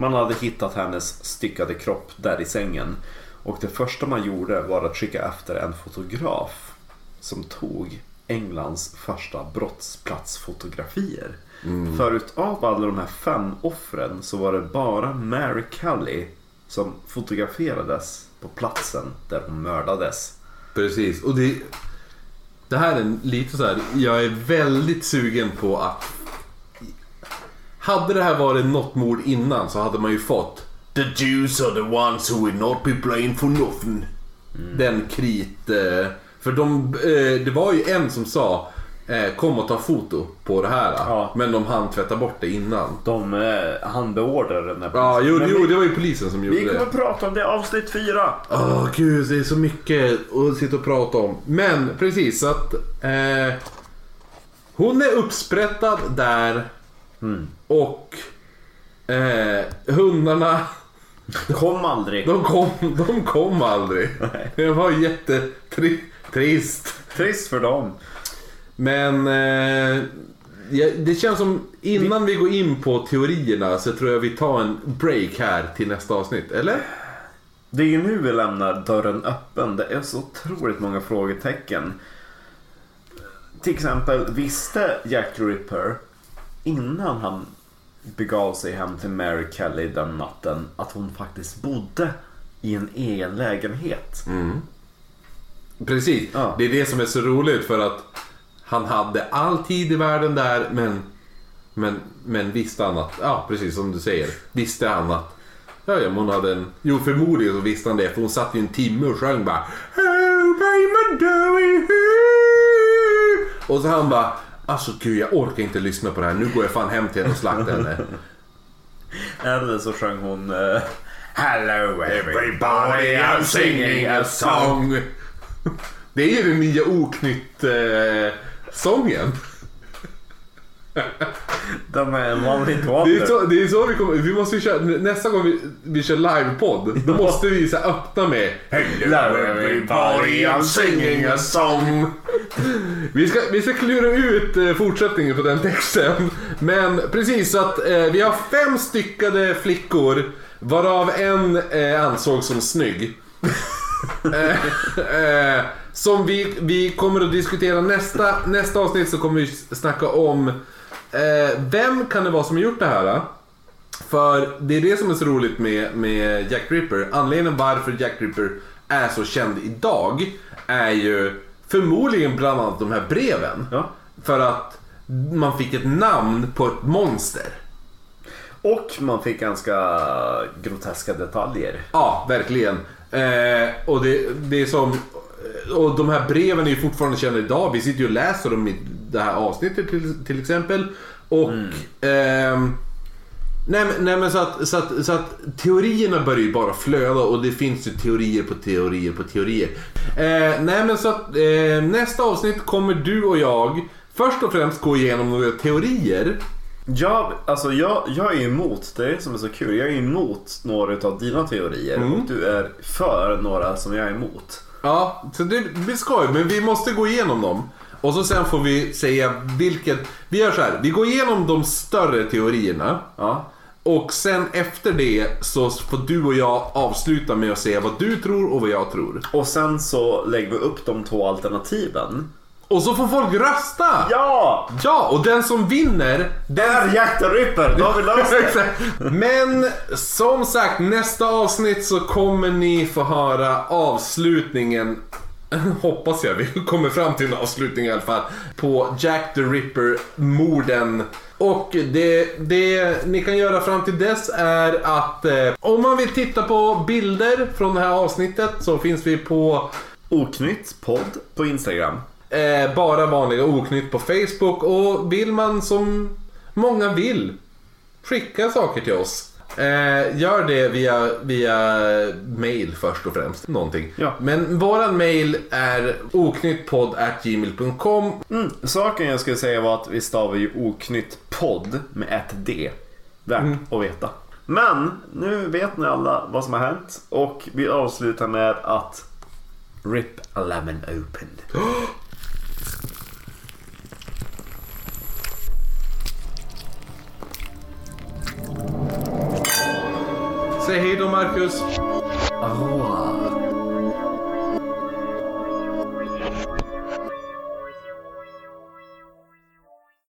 Man hade hittat hennes styckade kropp där i sängen. Och det första man gjorde var att skicka efter en fotograf som tog Englands första brottsplatsfotografier. För utav alla de här fem offren så var det bara Mary Kelly som fotograferades på platsen där hon mördades. Precis. Och det, det här är lite så här. Jag är väldigt sugen på att... Hade det här varit något mord innan så hade man ju fått The Jews are the ones who will not be blamed for nothing. Den krit... Eh, för de, eh, det var ju en som sa eh, kom och ta foto på det här. Ja. Men de hann tvätta bort det innan. De, eh, han beordrade den här Ja, jo, jo, vi, det var ju polisen som gjorde vi det. kommer prata om det i avsnitt fyra. Åh gud, det är så mycket att sitta och prata om. Men precis, så att... Eh, hon är uppsprättad där. Och eh, hundarna, Kom aldrig. de kom, de kom aldrig. Det var jättetrist. Trist för dem. Men eh, det känns som innan vi går in på teorierna så tror jag vi tar en break här till nästa avsnitt. Eller? Det är ju nu vi lämnar dörren öppen. Det är så otroligt många frågetecken. Till exempel, visste Jack the Ripper innan han begav sig hem till Mary Kelly den natten att hon faktiskt bodde i en egen lägenhet? Precis, Ja. det är det som är så roligt för att han hade all tid i världen där men, men, men visste han att, ja precis som du säger, visste han att Ja, ja, hon hade en... Jo, förmodligen så visste han det för hon satt ju en timme och sjöng bara Oh, baby, doing Och så han bara Alltså gud, jag orkar inte lyssna på det här. Nu går jag fan hem till henne och slaktar henne. <laughs> Eller så sjöng hon eh, Hello Everybody, I'm singing a song. Det är ju den nya Oknytt-sången. Den är en vanlig det, är så, det är så vi kommer... Vi måste köra, nästa gång vi, vi kör livepodd, då måste vi så här öppna med Hello everybody, I'm singing a song. Vi ska, vi ska klura ut eh, fortsättningen på den texten. Men precis, så att eh, vi har fem styckade flickor, varav en eh, ansågs som snygg. <laughs> Eh, eh, som vi, vi kommer att diskutera nästa, nästa avsnitt så kommer vi snacka om eh, vem kan det vara som har gjort det här? För det är det som är så roligt med, med Jack Ripper. Anledningen varför Jack Ripper är så känd idag är ju förmodligen bland annat de här breven. Ja. För att man fick ett namn på ett monster. Och man fick ganska groteska detaljer. Ja, verkligen. Eh, och det, det är som... Och de här breven är ju fortfarande kända idag. Vi sitter ju och läser dem det här avsnittet till, till exempel. Och ehm, Nej men, nej, men så, att, så, att, så att teorierna börjar ju bara flöda och det finns ju teorier på teorier på teorier. Eh, nej men så att eh, nästa avsnitt kommer du och jag först och främst gå igenom några teorier. Jag, alltså jag, jag är emot, det är det som är så kul, jag är emot några av dina teorier och du är för några som jag är emot. Ja, så det blir skoj, men vi måste gå igenom dem. Och så sen får vi säga vilket... Vi gör så här, vi går igenom de större teorierna. Ja. Och sen efter det så får du och jag avsluta med att säga vad du tror och vad jag tror. Och sen så lägger vi upp de två alternativen. Och så får folk rösta! Ja! Ja, och den som vinner... Där Ripper, då har vi löst det. <laughs> Men som sagt, nästa avsnitt så kommer ni få höra avslutningen. <laughs> Hoppas jag vi kommer fram till en avslutning i alla fall. På Jack the Ripper-morden. Och det, det ni kan göra fram till dess är att eh, om man vill titta på bilder från det här avsnittet så finns vi på Oknytt podd på Instagram. Eh, bara vanliga oknytt på Facebook och vill man som många vill skicka saker till oss. Eh, gör det via, via mail först och främst. Någonting. Ja. Men våran mail är oknyttpodd.gmail.com Mm. Saken jag skulle säga var att vi stavar ju oknytt podd med ett D. Värt att veta. Men nu vet ni alla vad som har hänt och vi avslutar med att RIP 11 opened. <gasps> <gasps> <gasps> Säg hej då Marcus. Aroa.